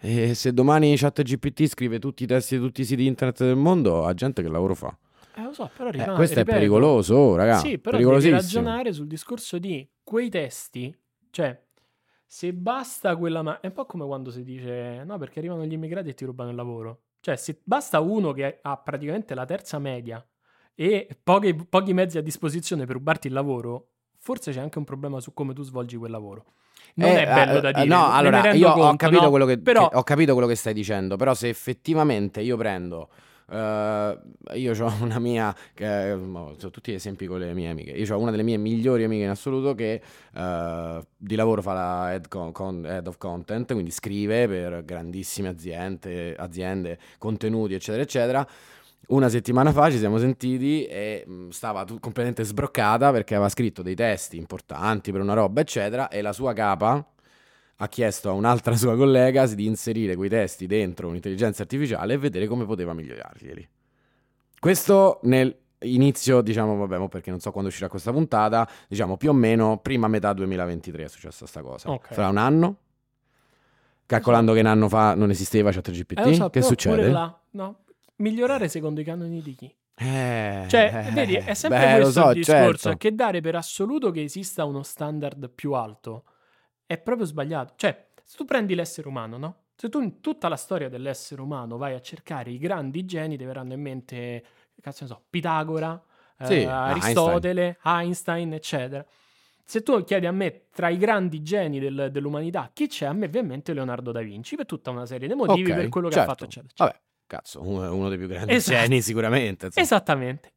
S2: Eh, e se domani ChatGPT scrive tutti i testi di tutti i siti internet del mondo, ha gente che lavoro fa.
S3: Eh, lo so, però rimane,
S2: eh, questo ripeto, è pericoloso, oh, ragazzi.
S3: Sì, però devi ragionare sul discorso di quei testi, cioè se basta quella ma- è un po' come quando si dice no, perché arrivano gli immigrati e ti rubano il lavoro. Cioè, se basta uno che ha praticamente la terza media e pochi, pochi mezzi a disposizione per rubarti il lavoro, forse c'è anche un problema su come tu svolgi quel lavoro. Non eh, è bello da eh, dire.
S2: No, allora io conto, ho, capito no? che, però... che, ho capito quello che stai dicendo, però se effettivamente io prendo. Uh, io ho una mia, che, oh, sono tutti esempi con le mie amiche. Io ho una delle mie migliori amiche in assoluto che uh, di lavoro fa la head, con, con, head, of content, quindi scrive per grandissime aziende, aziende contenuti, eccetera, eccetera una settimana fa ci siamo sentiti e mm, stava t- completamente sbroccata perché aveva scritto dei testi importanti per una roba, eccetera, e la sua capa ha chiesto a un'altra sua collega di inserire quei testi dentro un'intelligenza artificiale e vedere come poteva migliorarli. Questo nel inizio, diciamo, vabbè, perché non so quando uscirà questa puntata, diciamo più o meno prima metà 2023 è successa questa cosa. Okay. Fra un anno, calcolando che un anno fa non esisteva ChatGPT,
S3: eh, so,
S2: che succede?
S3: Là, no, migliorare secondo i canoni di chi?
S2: Eh,
S3: cioè, vedi, è sempre beh, questo so, il discorso, certo. che dare per assoluto che esista uno standard più alto è proprio sbagliato. Cioè, se tu prendi l'essere umano, no? Se tu in tutta la storia dell'essere umano vai a cercare i grandi geni, ti verranno in mente, cazzo ne so, Pitagora, sì, eh, Aristotele, Einstein. Einstein. eccetera. Se tu chiedi a me tra i grandi geni del, dell'umanità chi c'è, a me ovviamente Leonardo da Vinci per tutta una serie di motivi okay, per quello certo. che ha certo. fatto, eccetera. eccetera.
S2: Vabbè, Cazzo, uno dei più grandi esatto. geni sicuramente.
S3: Insomma. Esattamente.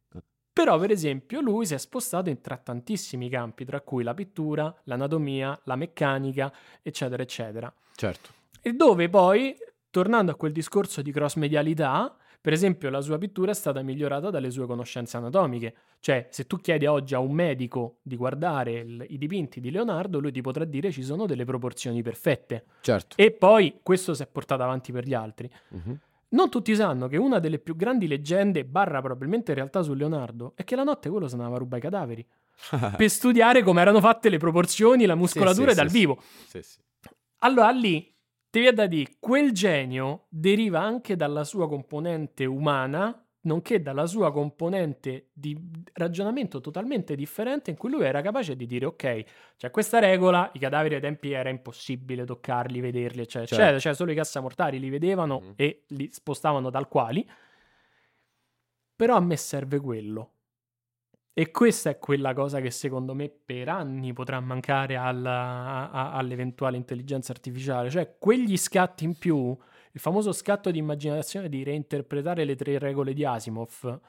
S3: Però, per esempio, lui si è spostato in tra tantissimi campi, tra cui la pittura, l'anatomia, la meccanica, eccetera, eccetera.
S2: Certo.
S3: E dove poi, tornando a quel discorso di cross-medialità, per esempio, la sua pittura è stata migliorata dalle sue conoscenze anatomiche. Cioè, se tu chiedi oggi a un medico di guardare il, i dipinti di Leonardo, lui ti potrà dire ci sono delle proporzioni perfette.
S2: Certo.
S3: E poi questo si è portato avanti per gli altri. Uh-huh. Non tutti sanno che una delle più grandi leggende, barra probabilmente in realtà su Leonardo, è che la notte quello se andava a rubare i cadaveri. per studiare come erano fatte le proporzioni, la muscolatura sì, sì, dal
S2: sì,
S3: vivo. Allora lì, ti viene da dire, quel genio deriva anche dalla sua componente umana, nonché dalla sua componente di ragionamento totalmente differente in cui lui era capace di dire ok, c'è questa regola, i cadaveri ai tempi era impossibile toccarli, vederli, eccetera, certo. eccetera, cioè solo i cassamortali li vedevano mm. e li spostavano dal quali, però a me serve quello. E questa è quella cosa che secondo me per anni potrà mancare alla, a, all'eventuale intelligenza artificiale, cioè quegli scatti in più il famoso scatto di immaginazione di reinterpretare le tre regole di Asimov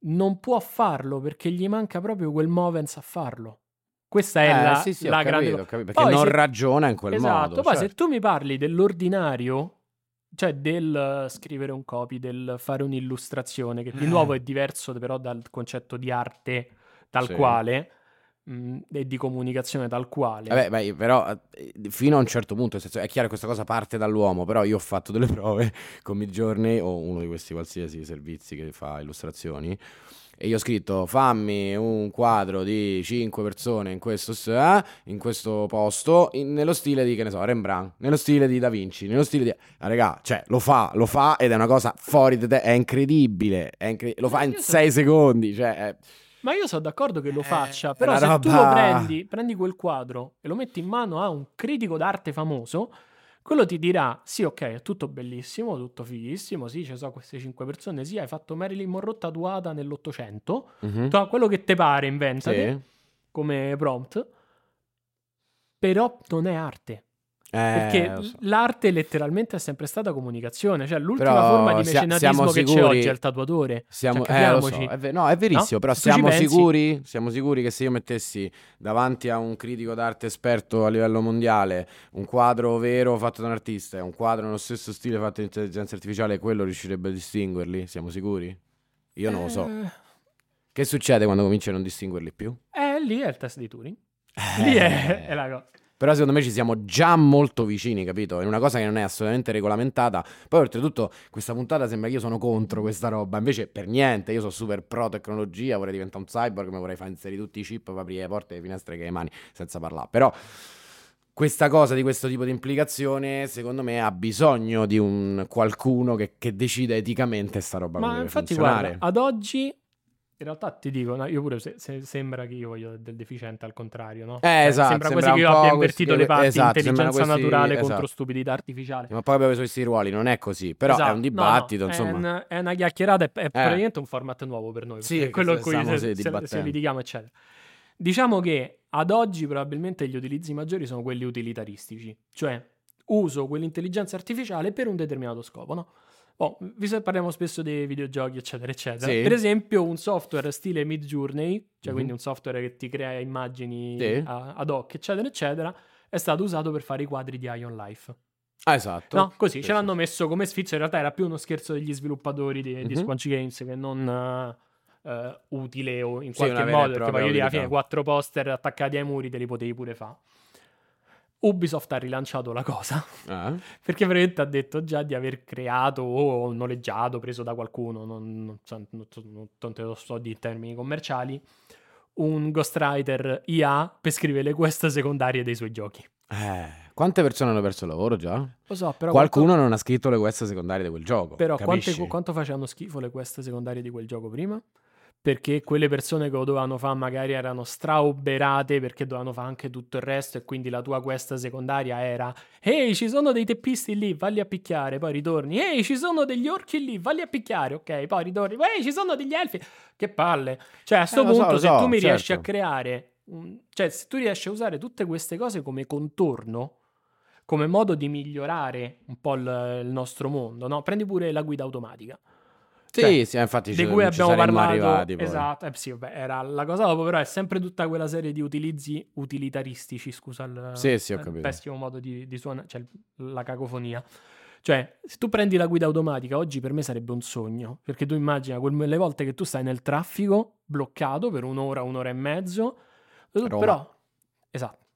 S3: non può farlo perché gli manca proprio quel movens a farlo. Questa è eh, la,
S2: sì, sì,
S3: la
S2: grande capito, capito, perché poi non se... ragiona in quel
S3: esatto,
S2: modo.
S3: Esatto, poi
S2: certo.
S3: se tu mi parli dell'ordinario, cioè del scrivere un copy, del fare un'illustrazione, che di nuovo è diverso però dal concetto di arte tal sì. quale, e di comunicazione tal quale.
S2: Vabbè, beh, però eh, fino a un certo punto, è chiaro che questa cosa parte dall'uomo, però io ho fatto delle prove con Midjourney o uno di questi qualsiasi servizi che fa illustrazioni e io ho scritto fammi un quadro di 5 persone in questo, eh, in questo posto, in- nello stile di, che ne so, Rembrandt, nello stile di Da Vinci, nello stile di... Ah, regà, cioè, lo fa, lo fa ed è una cosa fuori di te, è incredibile, è incre- lo fa in 6 secondi, cioè... è-
S3: Ma io sono d'accordo che lo
S2: Eh,
S3: faccia, però se tu lo
S2: roba-
S3: prendi, prendi quel quadro e lo metti in mano a un critico d'arte famoso, quello ti dirà, sì ok, è tutto bellissimo, tutto fighissimo, sì, ci sono queste cinque persone, sì, hai fatto Marilyn Monroe tatuata nell'Ottocento,
S2: Mhm.
S3: Tu- quello che te pare inventati
S2: Sì.
S3: come prompt, però non è arte.
S2: Eh,
S3: Perché
S2: lo so.
S3: l'arte letteralmente è sempre stata comunicazione, cioè l'ultima
S2: Però
S3: forma di mecenatismo
S2: siamo
S3: che c'è
S2: sicuri-
S3: oggi è il tatuatore.
S2: Siamo,
S3: Cioè,
S2: eh, lo so, è ver- no, è verissimo,
S3: No?
S2: però
S3: tu
S2: siamo sicuri, siamo sicuri che se io mettessi davanti a un critico d'arte esperto a livello mondiale un quadro vero fatto da un artista e un quadro nello stesso stile fatto da intelligenza artificiale, quello riuscirebbe a distinguerli? Siamo sicuri? Io non lo so.
S3: Eh,
S2: Che succede quando cominci a non distinguerli più?
S3: Eh, lì è il test di Turing. Lì è, è la cosa.
S2: Però secondo me ci siamo già molto vicini, capito? È una cosa che non è assolutamente regolamentata. Poi oltretutto questa puntata sembra che io sono contro questa roba, invece per niente, io sono super pro tecnologia, vorrei diventare un cyborg, mi vorrei fare inserire tutti i chip per aprire le porte le finestre che le mani, senza parlare. Però questa cosa di questo tipo di implicazione, secondo me, ha bisogno di un qualcuno che, che decida eticamente sta roba
S3: Ma infatti, guarda, ad oggi, in realtà ti dico, no, io pure se- se- sembra che io voglio del deficiente al contrario, no?
S2: Eh,
S3: Cioè,
S2: esatto,
S3: Sembra
S2: sembra
S3: quasi che io abbia
S2: questi-
S3: invertito le parti
S2: esatto,
S3: intelligenza
S2: questi-
S3: naturale
S2: esatto.
S3: contro stupidità artificiale.
S2: Ma poi abbiamo preso questi ruoli, non è così. Però
S3: Esatto,
S2: è un
S3: no, no,
S2: dibattito,
S3: è
S2: insomma.
S3: un- È, una chiacchierata, è, è praticamente un format nuovo per noi.
S2: Sì,
S3: è quello in cui se, se- se litighiamo, eccetera. Diciamo che ad oggi probabilmente gli utilizzi maggiori sono quelli utilitaristici, cioè uso quell'intelligenza artificiale per un determinato scopo, no? Oh, visto che parliamo spesso dei videogiochi, eccetera, eccetera.
S2: Sì.
S3: Per esempio, un software stile Mid Journey, cioè
S2: Mhm.
S3: quindi un software che ti crea immagini
S2: Sì.
S3: a- ad hoc, eccetera, eccetera, è stato usato per fare i quadri di Ion Life.
S2: Ah, esatto.
S3: No, così
S2: Sì,
S3: ce l'hanno messo come sfizio. In realtà era più uno scherzo degli sviluppatori di, di
S2: Mhm.
S3: Sponge Games che non eh, utile o in qualche modo. Perché voglio dire, alla fine quattro poster attaccati ai muri te li potevi pure fare. Ubisoft ha rilanciato la cosa
S2: Ah.
S3: perché veramente ha detto già di aver creato o noleggiato, preso da qualcuno, non, non, non, non- te lo so di termini commerciali, un ghostwriter IA per scrivere le quest secondarie dei suoi giochi.
S2: Eh, quante persone hanno perso il lavoro già?
S3: Lo so, però
S2: Qualcuno non ha scritto le quest secondarie di quel gioco.
S3: Però quante- quanto facevano schifo le quest secondarie di quel gioco prima? Perché quelle persone che lo dovevano fare magari erano strauberate perché dovevano fare anche tutto il resto e quindi la tua quest secondaria era Ehi, ci sono dei teppisti lì, valli a picchiare, poi ritorni. Ehi, ci sono degli orchi lì, valli a picchiare, ok, poi ritorni. Ehi, ci sono degli elfi. Che palle. Cioè, a sto
S2: Eh, so,
S3: punto
S2: lo
S3: se
S2: so,
S3: tu mi riesci
S2: certo.
S3: a creare un- cioè, se tu riesci a usare tutte queste cose come contorno come modo di migliorare un po' il, il nostro mondo, no? Prendi pure la guida automatica.
S2: Sì,
S3: Cioè,
S2: sì, infatti
S3: di
S2: ci,
S3: cui abbiamo parlato
S2: arrivati
S3: esatto eh, sì, vabbè, era la cosa dopo però è sempre tutta quella serie di utilizzi utilitaristici scusa il,
S2: Sì, sì, ho
S3: il pessimo modo di, di suonare cioè la cacofonia. Cioè se tu prendi la guida automatica oggi per me sarebbe un sogno perché tu immagina quelle volte che tu stai nel traffico bloccato per un'ora un'ora e mezzo tu-
S2: Roma.
S3: però esatto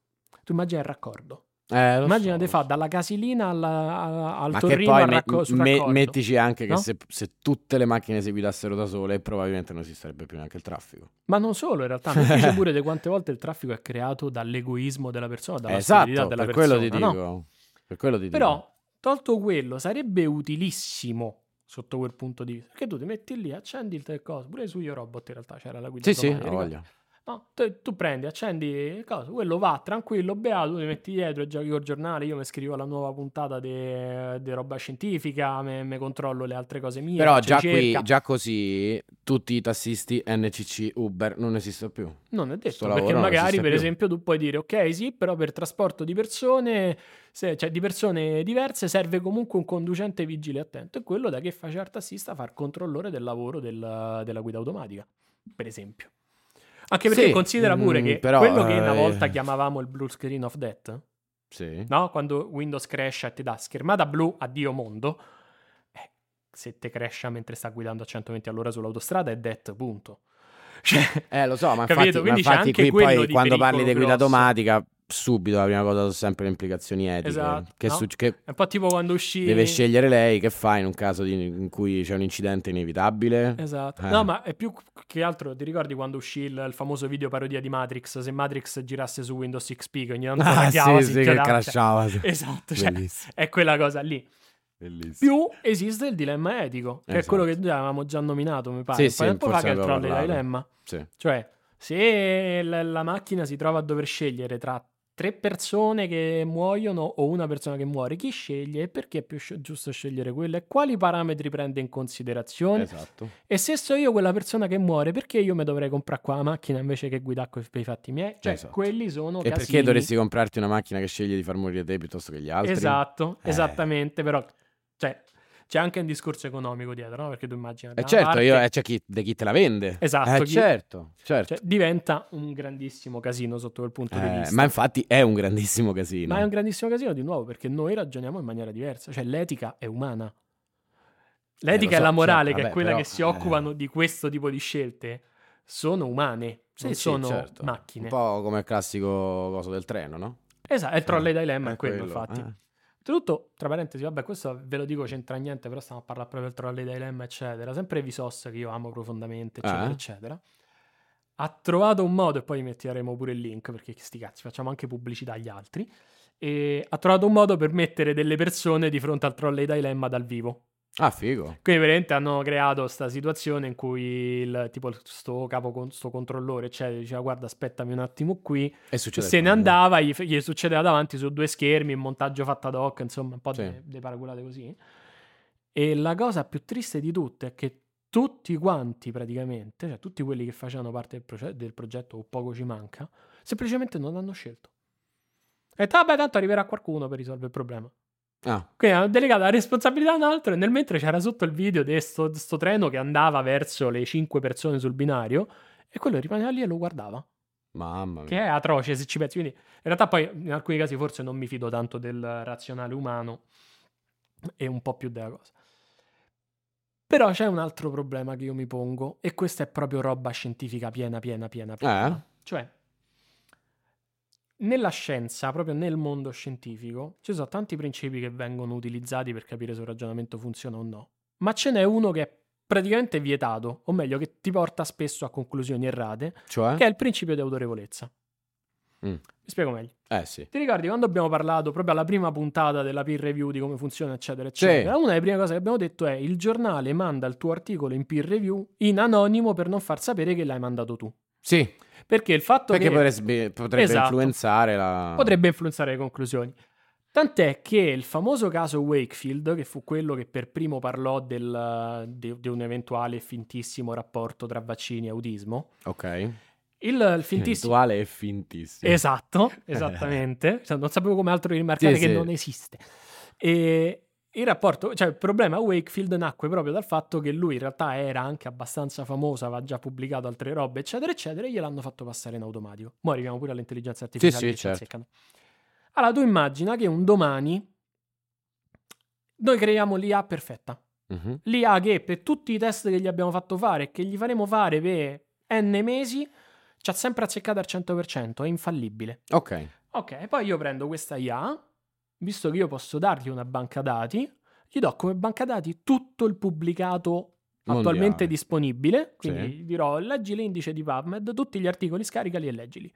S3: tu immagina il raccordo
S2: Eh,
S3: immagina
S2: so,
S3: te fa dalla casilina alla- alla- al
S2: Ma che
S3: torrino
S2: poi me-
S3: racco-
S2: me- mettici anche che
S3: no?
S2: se, se tutte le macchine si guidassero da sole, probabilmente non esisterebbe più neanche il traffico.
S3: Ma non solo, in realtà, mettici pure di quante volte il traffico è creato dall'egoismo della persona, dalla
S2: esatto,
S3: della
S2: per
S3: persona.
S2: quello ti
S3: no?
S2: dico. Per quello ti dico.
S3: Però, tolto quello, sarebbe utilissimo sotto quel punto di vista. Perché tu ti metti lì, accendi il coso, pure su Io Robot in realtà c'era la guida
S2: Sì, sì,
S3: automatica,
S2: ho
S3: ricordi?
S2: voglia.
S3: No, tu, tu prendi, accendi il coso, quello va tranquillo, beato, ti metti dietro e giochi col giornale, io mi scrivo la nuova puntata di roba scientifica, mi controllo le altre cose mie,
S2: Però già qui, già così, tutti i tassisti NCC Uber non esistono più.
S3: Non è detto,
S2: Sto
S3: perché magari per
S2: più.
S3: esempio tu puoi dire ok sì, però per trasporto di persone, se- cioè di persone diverse serve comunque un conducente vigile attento e quello da che fa il tassista fa il controllore del lavoro del- della guida automatica, per esempio. Anche perché
S2: Sì,
S3: considera pure
S2: mm,
S3: che
S2: però,
S3: quello che una
S2: eh,
S3: volta chiamavamo il blue screen of death,
S2: Sì.
S3: no? Quando Windows cresce e ti dà schermata blu, addio mondo, eh, se te cresce mentre sta guidando a 120 all'ora sull'autostrada è death, punto. Cioè,
S2: Eh, lo so, ma
S3: Capito?
S2: infatti, ma infatti qui poi quando parli di guida automatica subito la prima cosa sono sempre le implicazioni etiche.
S3: Esatto,
S2: Che,
S3: no?
S2: suc- che
S3: È un po' tipo quando uscì...
S2: deve scegliere lei, che fa in un caso di- in cui c'è un incidente inevitabile?
S3: Esatto.
S2: Eh.
S3: No, ma è più che altro, ti ricordi quando uscì il, il famoso video parodia di Matrix? Se Matrix girasse su Windows XP, che ogni tanto
S2: Ah, sì,
S3: si
S2: sì, che
S3: cioè-
S2: crashava. sì.
S3: Esatto, cioè, è quella cosa lì.
S2: bellissimo.
S3: Più esiste il dilemma etico, che è quello che
S2: Esatto.
S3: avevamo già nominato, mi pare,
S2: Sì,
S3: un po' fa, che è il
S2: parlato.
S3: dilemma.
S2: Sì.
S3: Cioè, se la, la macchina si trova a dover scegliere tra tre persone che muoiono o una persona che muore, chi sceglie e perché è più sci- giusto scegliere quella e quali parametri prende in considerazione?
S2: Esatto.
S3: E se so io quella persona che muore, perché io mi dovrei comprare qua la macchina invece che guidare per i fatti miei? Cioè,
S2: Esatto.
S3: quelli sono
S2: E
S3: casini.
S2: perché dovresti comprarti una macchina che sceglie di far morire te piuttosto che gli altri?
S3: Esatto,
S2: Eh.
S3: esattamente, però c'è anche un discorso economico dietro, no? Perché tu immagini...
S2: E
S3: una
S2: certo,
S3: parte-
S2: io, eh, c'è chi, di chi te la vende.
S3: Esatto,
S2: Eh,
S3: chi-
S2: certo, certo.
S3: cioè, diventa un grandissimo casino sotto quel punto di
S2: Eh,
S3: vista.
S2: ma infatti è un grandissimo casino.
S3: Ma è un grandissimo casino di nuovo perché noi ragioniamo in maniera diversa, cioè l'etica è umana. L'etica
S2: Eh, lo
S3: e la
S2: so,
S3: morale,
S2: certo,
S3: che è
S2: vabbè,
S3: quella
S2: però,
S3: che si
S2: eh.
S3: occupano di questo tipo di scelte, sono umane,
S2: Sì,
S3: non
S2: sì,
S3: sono
S2: certo.
S3: macchine.
S2: Un po' come il classico coso del treno, no?
S3: Esatto, è il trolley
S2: Eh,
S3: dilemma, è
S2: è
S3: quello,
S2: quello,
S3: infatti. Tutto, tra parentesi, vabbè, questo ve lo dico, c'entra niente, però stiamo a parlare proprio del trolley dilemma, eccetera. Sempre Vsauce, che io amo profondamente, eccetera,
S2: Eh?
S3: eccetera. Ha trovato un modo, e poi metteremo pure il link, perché sti cazzi, facciamo anche pubblicità agli altri. E ha trovato un modo per mettere delle persone di fronte al trolley dilemma dal vivo.
S2: Ah, figo.
S3: Quindi veramente hanno creato questa situazione in cui il, tipo sto capo, sto controllore, eccetera, diceva guarda aspettami un attimo qui,
S2: E
S3: se ne andava, gli, gli succedeva davanti su due schermi, il montaggio fatto ad hoc, insomma, un po'
S2: Sì.
S3: delle paraculate così. E la cosa più triste di tutte è che tutti quanti praticamente, cioè tutti quelli che facevano parte del, proce- del progetto o poco ci manca, semplicemente non hanno scelto. E detto, vabbè, tanto arriverà qualcuno per risolvere il problema.
S2: Ah,
S3: Quindi hanno delegato la responsabilità a un altro e nel mentre c'era sotto il video di sto, sto treno che andava verso le cinque persone sul binario e quello rimaneva lì e lo guardava.
S2: mamma mia.
S3: Che è atroce se ci pensi. Quindi in realtà poi in alcuni casi forse non mi fido tanto del razionale umano e un po' più della cosa. Però c'è un altro problema che io mi pongo e questa è proprio roba scientifica piena, piena, piena, piena.
S2: Eh?
S3: Cioè, nella scienza, proprio nel mondo scientifico, ci sono tanti principi che vengono utilizzati per capire se un ragionamento funziona o no. Ma ce n'è uno che è praticamente vietato, o meglio, che ti porta spesso a conclusioni errate,
S2: Cioè?
S3: che è il principio di autorevolezza.
S2: Mm.
S3: Mi spiego meglio.
S2: Eh sì.
S3: Ti ricordi quando abbiamo parlato proprio alla prima puntata della peer review di come funziona, eccetera,
S2: Sì.
S3: eccetera? Una delle prime cose che abbiamo detto è il giornale manda il tuo articolo in peer review in anonimo per non far sapere che l'hai mandato tu.
S2: Sì,
S3: Perché il fatto
S2: perché
S3: che
S2: potrebbe, potrebbe
S3: Esatto.
S2: influenzare la...
S3: potrebbe influenzare le conclusioni. Tant'è che il famoso caso Wakefield, che fu quello che per primo parlò del- di, di un eventuale fintissimo rapporto tra vaccini e autismo,
S2: Ok.
S3: il, il fintissimo...
S2: Virtuale e fintissimo.
S3: Esatto, esattamente. Cioè, non sapevo come altro rimarcare
S2: Sì,
S3: che
S2: sì.
S3: non esiste. E il rapporto, cioè il problema Wakefield nacque proprio dal fatto che lui in realtà era anche abbastanza famoso, aveva già pubblicato altre robe, eccetera, eccetera, e gliel'hanno fatto passare in automatico. Ora arriviamo pure all'intelligenza artificiale
S2: sì,
S3: che ci
S2: certo.
S3: Allora, tu immagina che un domani noi creiamo l'IA perfetta.
S2: Mhm.
S3: L'IA che per tutti i test che gli abbiamo fatto fare e che gli faremo fare per N mesi, ci ha sempre azzeccato al 100%, è infallibile.
S2: Ok.
S3: Ok, poi io prendo questa IA, visto che io posso dargli una banca dati, gli do come banca dati tutto il pubblicato attualmente
S2: Mondiale.
S3: disponibile, quindi
S2: Sì.
S3: dirò leggi l'indice di PubMed, tutti gli articoli scaricali e leggili.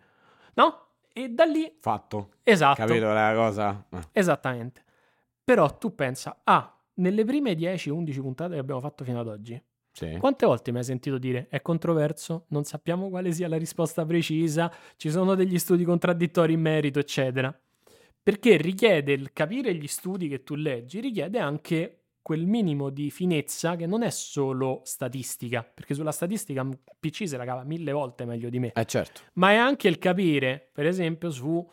S3: No? E da lì,
S2: Fatto.
S3: esatto,
S2: Capito la cosa? Eh.
S3: esattamente. Però tu pensa, ah, nelle prime 10-11 puntate che abbiamo fatto fino ad oggi,
S2: Sì.
S3: quante volte mi hai sentito dire è controverso, non sappiamo quale sia la risposta precisa, ci sono degli studi contraddittori in merito, eccetera? Perché richiede il capire gli studi che tu leggi, richiede anche quel minimo di finezza che non è solo statistica, perché sulla statistica PC se la cava mille volte meglio di me,
S2: Eh certo.
S3: ma è anche il capire, per esempio, su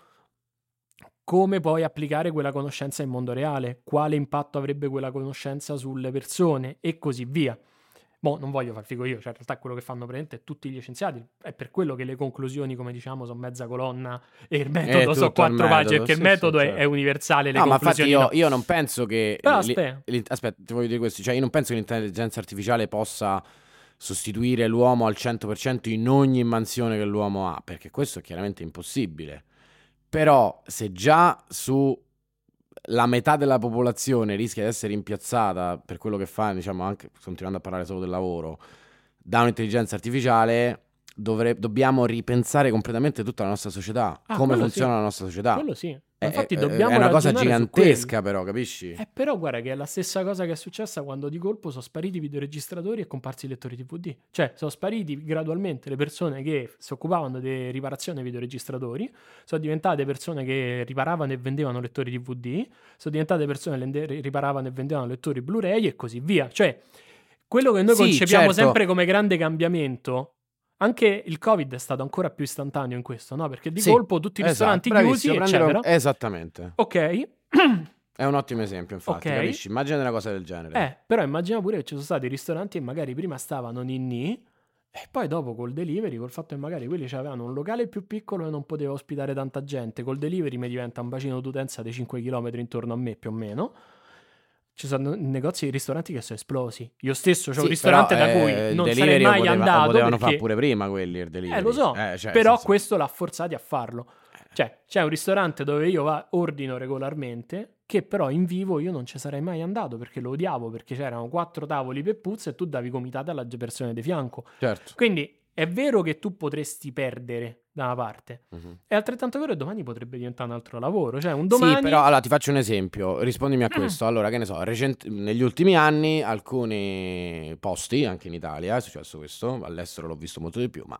S3: come puoi applicare quella conoscenza in mondo reale, quale impatto avrebbe quella conoscenza sulle persone e così via. Mo, non voglio far figo io, cioè in realtà quello che fanno presente tutti gli scienziati, è per quello che le conclusioni, come diciamo, sono mezza colonna e il metodo sono
S2: il
S3: quattro pagine, perché il
S2: sì,
S3: metodo
S2: sì,
S3: è,
S2: certo.
S3: è universale, le
S2: No, ma infatti io,
S3: no.
S2: io non penso che...
S3: Però
S2: li-
S3: aspetta.
S2: li- aspetta, ti voglio dire questo. Cioè, io non penso che l'intelligenza artificiale possa sostituire l'uomo al 100% in ogni mansione che l'uomo ha, perché questo è chiaramente impossibile. Però se già su la metà della popolazione rischia di essere impiazzata per quello che fa, diciamo anche continuando a parlare solo del lavoro, da un'intelligenza artificiale, dovre- dobbiamo ripensare completamente tutta la nostra società,
S3: Ah,
S2: come funziona
S3: sì.
S2: la nostra società.
S3: Quello sì.
S2: È,
S3: Infatti
S2: è-
S3: dobbiamo
S2: è una cosa gigantesca, però, capisci?
S3: Eh, però guarda che è la stessa cosa che è successa quando di colpo sono spariti i videoregistratori e comparsi i lettori DVD. Cioè, sono spariti gradualmente le persone che si occupavano di riparazione dei videoregistratori, sono diventate persone che riparavano e vendevano lettori DVD, sono diventate persone che riparavano e vendevano lettori Blu-ray e così via. Cioè, quello che noi
S2: Sì,
S3: concepiamo
S2: certo.
S3: sempre come grande cambiamento. Anche il Covid è stato ancora più istantaneo in questo, no? Perché di
S2: Sì,
S3: colpo tutti i
S2: Esatto,
S3: ristoranti chiusi,
S2: prendere un-
S3: eccetera.
S2: Esattamente.
S3: Ok.
S2: È un ottimo esempio, infatti,
S3: Ok.
S2: capisci? Immagina una cosa del genere.
S3: Eh, però immagina pure che ci sono stati ristoranti che magari prima stavano ninni e poi dopo col delivery, col fatto che magari quelli avevano un locale più piccolo e non poteva ospitare tanta gente, col delivery mi diventa un bacino d'utenza dei 5 km intorno a me più o meno. Ci sono negozi e ristoranti che sono esplosi. Io stesso ho
S2: Sì,
S3: un ristorante
S2: però,
S3: da
S2: eh,
S3: cui
S2: il
S3: non sarei
S2: lo
S3: mai
S2: poteva- lo
S3: andato
S2: potevano
S3: perché...
S2: fare pure prima quelli, il delivery.
S3: Eh, lo so,
S2: Eh, cioè,
S3: però
S2: senso-
S3: questo l'ha forzati a farlo. Cioè, c'è un ristorante dove io va- ordino regolarmente, che però in vivo io non ci sarei mai andato perché lo odiavo, perché c'erano quattro tavoli per puzza e tu davi comitate alla persona di fianco.
S2: Certo.
S3: Quindi è vero che tu potresti perdere da una parte,
S2: Mhm.
S3: è altrettanto vero che domani potrebbe diventare un altro lavoro. Cioè, un domani...
S2: Sì, però allora ti faccio un esempio, rispondimi a questo. Allora, che ne so, recent- negli ultimi anni alcuni posti, anche in Italia, è successo questo, all'estero l'ho visto molto di più, ma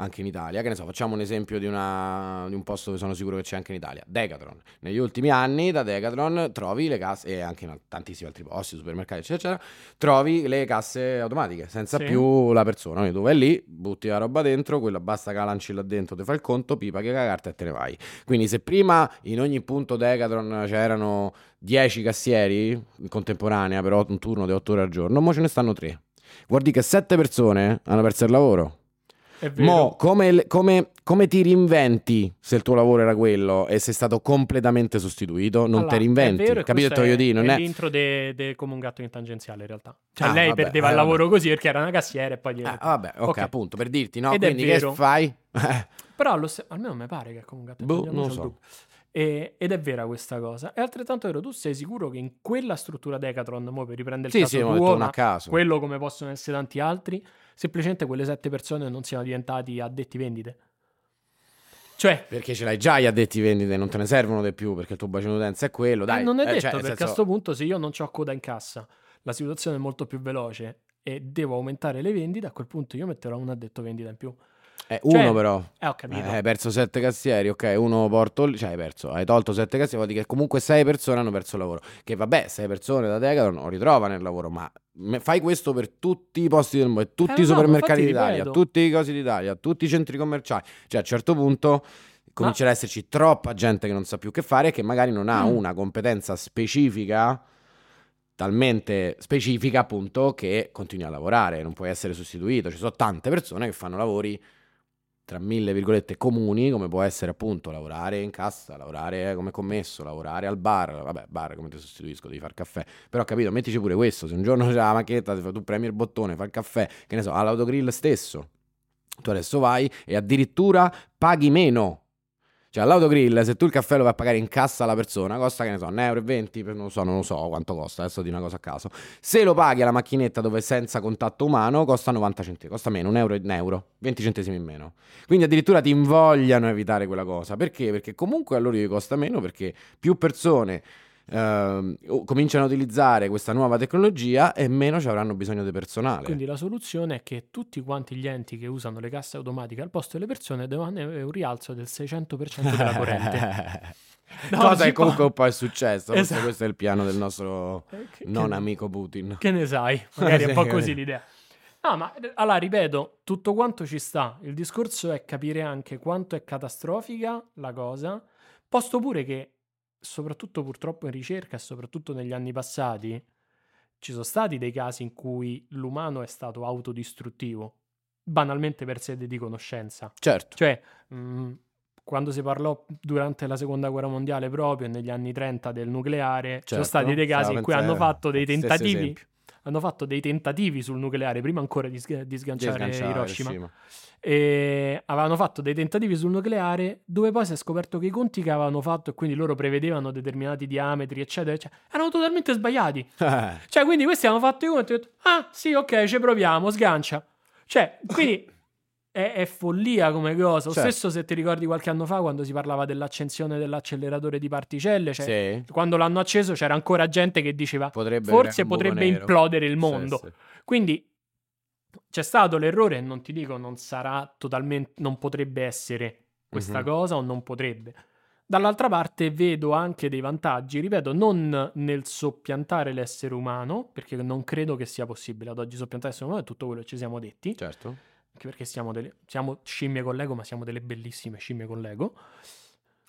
S2: anche in Italia, che ne so, facciamo un esempio di, una- di un posto dove sono sicuro che c'è anche in Italia, Decathlon. Negli ultimi anni da Decathlon trovi le casse, e anche in tantissimi altri posti, supermercati, eccetera, eccetera, trovi le casse automatiche, senza
S3: Sì.
S2: più la persona. Quindi tu vai lì, butti la roba dentro, quella basta che la lanci là dentro, ti fai il conto, pipa che la carta e te ne vai. Quindi se prima in ogni punto Decathlon c'erano 10 cassieri in contemporanea, però un turno di 8 ore al giorno, mo ce ne stanno 3. Guardi che 7 persone hanno perso il lavoro.
S3: È.
S2: Mo, come, come- come ti reinventi se il tuo lavoro era quello e sei stato completamente sostituito? Non
S3: Allora,
S2: ti reinventi.
S3: è vero, e
S2: Capito voglio dire? Non
S3: è
S2: è...
S3: l'intro de, de come un gatto in tangenziale in realtà. Cioè
S2: Ah,
S3: lei
S2: vabbè,
S3: perdeva
S2: eh,
S3: il
S2: vabbè.
S3: lavoro così perché era una cassiera e poi... gli-
S2: Ah, vabbè, ok,
S3: Ok.
S2: appunto, per dirti, no?
S3: Ed è
S2: Quindi che fai?
S3: Però allo ste- almeno mi pare che è come un gatto in
S2: Boh,
S3: tangenziale,
S2: non
S3: c'ho
S2: so.
S3: E- ed è vera questa cosa. È altrettanto vero, tu sei sicuro che in quella struttura Decathlon, mo per riprendere il
S2: Sì,
S3: caso
S2: sì,
S3: tuo,
S2: a caso.
S3: quello come possono essere tanti altri, semplicemente quelle sette persone non siano diventati addetti vendite. Cioè,
S2: Perché ce l'hai già gli addetti vendite, non te ne servono di più perché il tuo bacino d'utenza è quello. Dai,
S3: Eh, non è
S2: eh,
S3: detto
S2: cioè, nel
S3: perché a
S2: senso-
S3: questo punto se io non ho coda in cassa, la situazione è molto più veloce e devo aumentare le vendite, a quel punto io metterò un addetto vendita in più.
S2: Eh, uno
S3: Cioè,
S2: però.
S3: Eh, ho capito.
S2: Eh, hai perso sette cassieri, ok, uno porto cioè hai perso, hai tolto sette cassieri, vuol dire che comunque sei persone hanno perso il lavoro. Che vabbè, sei persone da Decathlon non ritrovano nel lavoro, ma fai questo per tutti i posti del mondo, tutti
S3: Eh,
S2: i
S3: no,
S2: supermercati
S3: infatti
S2: d'Italia, tutti i cosi d'Italia, tutti i centri commerciali. Cioè a un certo punto comincerà ad esserci troppa gente che non sa più che fare e che magari non ha
S3: Mm.
S2: una competenza specifica talmente specifica appunto che continui a lavorare, non puoi essere sostituito. Ci sono tante persone che fanno lavori tra mille virgolette comuni, come può essere appunto lavorare in cassa, lavorare come commesso, lavorare al bar, vabbè, bar come ti sostituisco, devi fare caffè. Però capito, mettici pure questo, se un giorno c'è la fa- tu premi il bottone, fai il caffè, che ne so, all'autogrill stesso. Tu adesso vai e addirittura paghi meno. Cioè, all'autogrill, se tu il caffè lo vai a pagare in cassa alla persona, costa, che ne so, 1,20 euro, non lo so, non lo so quanto costa, adesso di una cosa a caso. Se lo paghi alla macchinetta dove senza contatto umano, costa 90 centesimi, costa meno, un euro, un euro, 20 centesimi in meno. Quindi addirittura ti invogliano a evitare quella cosa. Perché? Perché comunque a loro gli costa meno, perché più persone o- cominciano a utilizzare questa nuova tecnologia e meno ci avranno bisogno di personale.
S3: Quindi la soluzione è che tutti quanti gli enti che usano le casse automatiche al posto delle persone devono avere un rialzo del 600% della corrente. Da
S2: Cosa che comunque un po' è successo.
S3: Esatto.
S2: questo è il piano del nostro
S3: Eh, che-
S2: non
S3: che-
S2: amico Putin.
S3: Che ne sai? Magari è un po'
S2: Sì.
S3: così l'idea. No, ma eh, allora ripeto, tutto quanto ci sta. Il discorso è capire anche quanto è catastrofica la cosa, posto pure che, soprattutto purtroppo in ricerca e soprattutto negli anni passati, ci sono stati dei casi in cui l'umano è stato autodistruttivo, banalmente per sede di conoscenza.
S2: Certo.
S3: Cioè, mh, quando si parlò durante la seconda guerra mondiale proprio, negli anni 30 del nucleare, ci sono
S2: Certo,
S3: stati dei casi in cui hanno fatto dei tentativi. Hanno fatto dei tentativi sul nucleare, prima ancora di, sga- di sganciare,
S2: Di sganciare
S3: Hiroshima.
S2: Hiroshima.
S3: E avevano fatto dei tentativi sul nucleare dove poi si è scoperto che i conti che avevano fatto e quindi loro prevedevano determinati diametri, eccetera, eccetera, erano totalmente sbagliati.
S2: Eh,
S3: Cioè, quindi questi hanno fatto i conti e detto, ah, sì, ok, ci proviamo, sgancia. Cioè, quindi è, è follia come cosa. Lo
S2: Certo.
S3: stesso se ti ricordi qualche anno fa quando si parlava dell'accensione dell'acceleratore di particelle, cioè,
S2: sì,
S3: quando l'hanno acceso c'era ancora gente che diceva,
S2: potrebbe
S3: forse potrebbe
S2: nero.
S3: implodere il
S2: Sì,
S3: mondo.
S2: sì.
S3: Quindi c'è stato l'errore e non ti dico non sarà totalmente, non potrebbe essere questa
S2: Mhm.
S3: cosa o non potrebbe. Dall'altra parte vedo anche dei vantaggi, ripeto, non nel soppiantare l'essere umano, perché non credo che sia possibile ad oggi soppiantare l'essere umano, è tutto quello che ci siamo detti,
S2: Certo.
S3: Anche perché siamo, delle, siamo scimmie con l'ego, ma siamo delle bellissime scimmie con l'ego.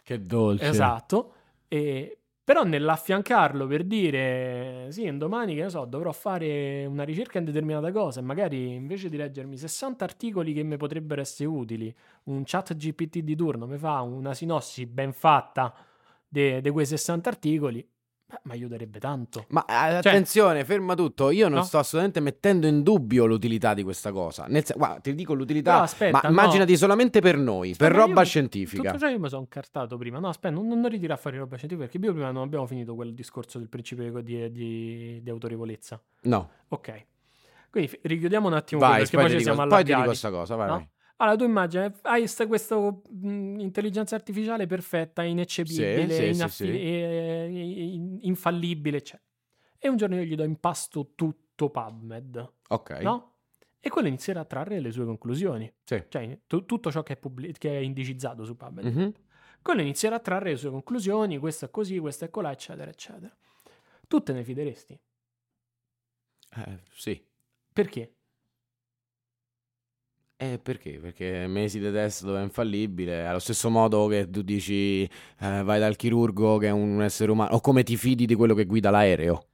S2: Che dolce.
S3: Esatto. E, però nell'affiancarlo per dire sì, un domani che ne so, dovrò fare una ricerca in determinata cosa e magari invece di leggermi 60 articoli che mi potrebbero essere utili, un chat GPT di turno mi fa una sinossi ben fatta di quei 60 articoli, beh, mi aiuterebbe tanto.
S2: Ma eh, attenzione, ferma tutto. Io non
S3: Cioè No.
S2: sto assolutamente mettendo in dubbio l'utilità di questa cosa. Nel guarda, ti dico l'utilità,
S3: Però aspetta,
S2: ma
S3: no.
S2: immaginati solamente per noi, per
S3: Aspetta,
S2: roba
S3: io-
S2: scientifica.
S3: Tutto io mi sono cartato prima. No, aspetta, non, non ritira fuori roba scientifica perché io prima non abbiamo finito quel discorso del principio di, di- di autorevolezza.
S2: No,
S3: Ok. Quindi richiudiamo un attimo
S2: vai,
S3: perché
S2: poi,
S3: poi ci
S2: dico,
S3: siamo
S2: poi ti dico
S3: allargati.
S2: questa cosa, vai,
S3: no?
S2: vai.
S3: Allora, tu immagini, hai sta- questa intelligenza artificiale ineccepibile,
S2: Sì, sì, sì,
S3: inaffi-
S2: sì.
S3: e- e- infallibile, eccetera. E un giorno io gli do in pasto tutto PubMed,
S2: Ok.
S3: no? E quello inizierà a trarre le sue conclusioni.
S2: Sì.
S3: Cioè, tu- tutto ciò che è, pubblic- che è indicizzato su PubMed.
S2: Mhm.
S3: Quello inizierà a trarre le sue conclusioni, questo è così, questo è colà, eccetera, eccetera. Tu te ne fideresti?
S2: Eh, sì.
S3: Perché?
S2: Eh, perché? Perché mesi di test dove è infallibile, allo stesso modo che tu dici eh, vai dal chirurgo che è un essere umano, o come ti fidi di quello che guida l'aereo.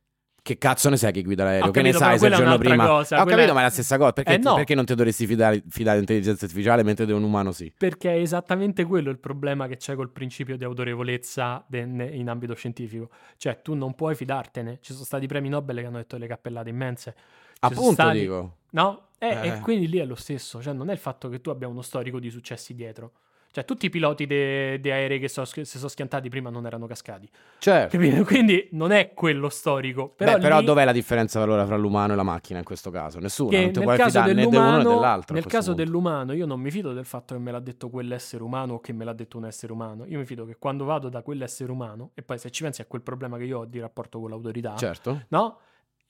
S2: Che cazzo ne sai che guida l'aereo?
S3: Ho
S2: che ne
S3: capito,
S2: sai
S3: però
S2: se il giorno prima...
S3: cosa,
S2: Ho
S3: quella
S2: capito, ma è la stessa cosa. Perché,
S3: Eh, no.
S2: perché non ti dovresti fidare, fidare dell'intelligenza artificiale mentre di un umano sì?
S3: Perché è esattamente quello il problema che c'è col principio di autorevolezza de- ne- in ambito scientifico. Cioè, tu non puoi fidartene. Ci sono stati premi Nobel che hanno detto delle cappellate immense. Ci
S2: Appunto
S3: stati-
S2: dico.
S3: No? E,
S2: Eh.
S3: e quindi lì è lo stesso. Cioè, non è il fatto che tu abbia uno storico di successi dietro. Cioè, tutti i piloti di aerei che so- si sono schiantati prima non erano cascati.
S2: Certo.
S3: Capito? Quindi non è quello storico. Però,
S2: Beh, però
S3: lì-
S2: dov'è la differenza allora fra l'umano e la macchina in questo caso? Nessuna,
S3: che
S2: non ti puoi fidare né di uno né dell'altro.
S3: nel caso
S2: punto.
S3: dell'umano, io non mi fido del fatto che me l'ha detto quell'essere umano o che me l'ha detto un essere umano. Io mi fido che quando vado da quell'essere umano, e poi se ci pensi a quel problema che io ho di rapporto con l'autorità,
S2: Certo.
S3: no?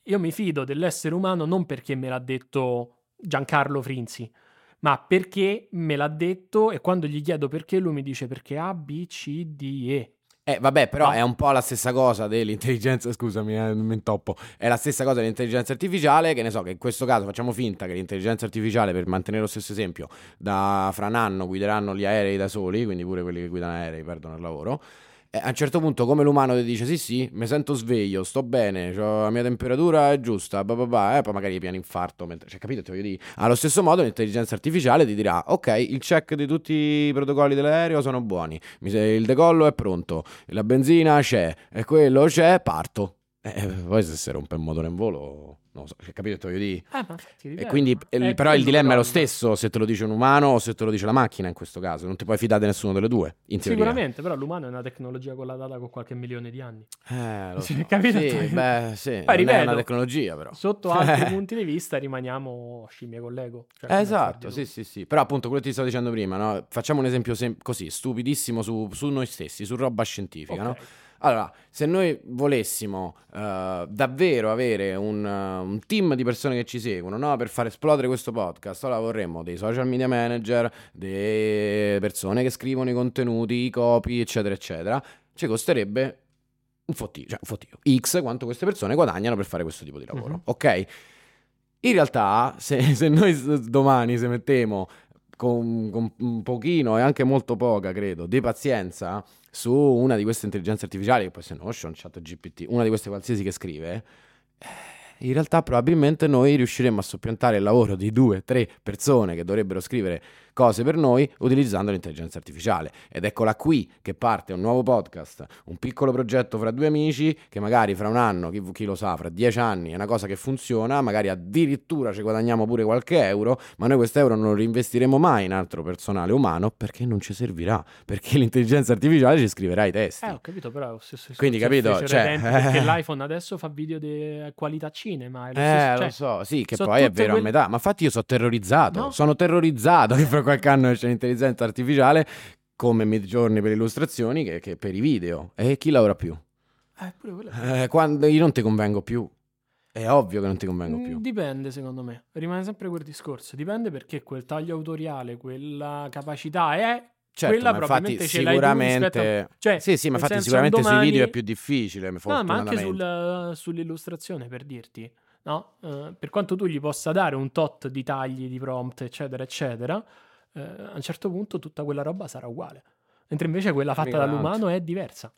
S3: Io mi fido dell'essere umano non perché me l'ha detto Giancarlo Frinzi, ma perché me l'ha detto e quando gli chiedo perché, lui mi dice perché A, B, C, D, E.
S2: Eh, vabbè, però
S3: No.
S2: è un po' la stessa cosa dell'intelligenza, scusami, eh, mi intoppo. È la stessa cosa dell'intelligenza artificiale, che ne so, che in questo caso facciamo finta che l'intelligenza artificiale, per mantenere lo stesso esempio, da fra un anno guideranno gli aerei da soli, quindi pure quelli che guidano aerei perdono il lavoro. E a un certo punto, come l'umano ti dice: Sì, sì, mi sento sveglio, sto bene, c'ho- la mia temperatura è giusta, bah, bah, bah", eh, poi magari piano infarto. Mentre, cioè, capito? Ti voglio dire. Allo stesso modo, l'intelligenza artificiale ti dirà: Ok, il check di tutti i protocolli dell'aereo sono buoni, il decollo è pronto, la benzina c'è, e quello c'è, parto. Eh, poi se si rompe il motore in volo, non lo so, cioè, capito? Ti voglio dire.
S3: Ah, ma infatti,
S2: E quindi,
S3: è
S2: il- però il dilemma è lo stesso se te lo dice un umano o se te lo dice la macchina in questo caso. Non ti puoi fidare di nessuno delle due.
S3: Sicuramente, però l'umano è una tecnologia collaudata con qualche milione di anni.
S2: Eh, lo
S3: Sì,
S2: so.
S3: capito?
S2: Sì, beh, sì. non è
S3: ripeto,
S2: una tecnologia, però.
S3: Sotto altri punti di vista rimaniamo scimmie con l'ego. Cioè,
S2: Eh, esatto, sì, sì, sì. Però appunto quello che ti stavo dicendo prima, no? Facciamo un esempio sem- così, stupidissimo su, su noi stessi, su roba scientifica,
S3: Ok.
S2: no? Allora, se noi volessimo eh, davvero avere un, eh, un team di persone che ci seguono, no? Per far esplodere questo podcast, allora vorremmo dei social media manager, delle persone che scrivono i contenuti, i copy, eccetera, eccetera. Ci costerebbe un fottio, cioè un fottio, X quanto queste persone guadagnano per fare questo tipo di lavoro,
S3: Mhm.
S2: ok? In realtà, se, se noi domani se mettiamo con, con un pochino e anche molto poca, credo, di pazienza su una di queste intelligenze artificiali, che può essere Notion, ChatGPT, una di queste qualsiasi che scrive, eh, in realtà probabilmente noi riusciremo a soppiantare il lavoro di due, tre persone che dovrebbero scrivere cose per noi utilizzando l'intelligenza artificiale. Ed eccola qui che parte un nuovo podcast, un piccolo progetto fra due amici che magari fra un anno, chi, chi lo sa, fra dieci anni è una cosa che funziona, magari addirittura ci guadagniamo pure qualche euro, ma noi questo euro non lo reinvestiremo mai in altro personale umano perché non ci servirà, perché l'intelligenza artificiale ci scriverà i testi.
S3: Eh, ho capito, però lo stesso
S2: Quindi,
S3: discorso
S2: capito, cioè,
S3: perché
S2: eh.
S3: l'iPhone adesso fa video di qualità cinema. È lo
S2: Eh,
S3: stesso-
S2: lo
S3: cioè,
S2: so, sì, che
S3: sono
S2: poi è vero
S3: quelle-
S2: a metà, ma infatti io sono terrorizzato,
S3: No.
S2: sono terrorizzato che fra qualche anno esce l'intelligenza artificiale come Midjourney per illustrazioni che, che per i video. E chi lavora più?
S3: eh, pure quello-
S2: Eh, quando io non ti convengo più. È ovvio che non ti convengo
S3: Mm,
S2: più.
S3: Dipende, secondo me. Rimane sempre quel discorso. Dipende perché quel taglio autoriale, quella capacità è.
S2: Certo,
S3: quella
S2: ma infatti sicuramente...
S3: a- cioè,
S2: sì, sì, ma infatti sicuramente
S3: un
S2: sui
S3: domani-
S2: video è più difficile,
S3: No, ma anche sul- sull'illustrazione per dirti, no? Eh, per quanto tu gli possa dare un tot di tagli, di prompt, eccetera, eccetera, eh, a un certo punto tutta quella roba sarà uguale. Mentre invece quella fatta
S2: Mica tanto.
S3: dall'umano è diversa.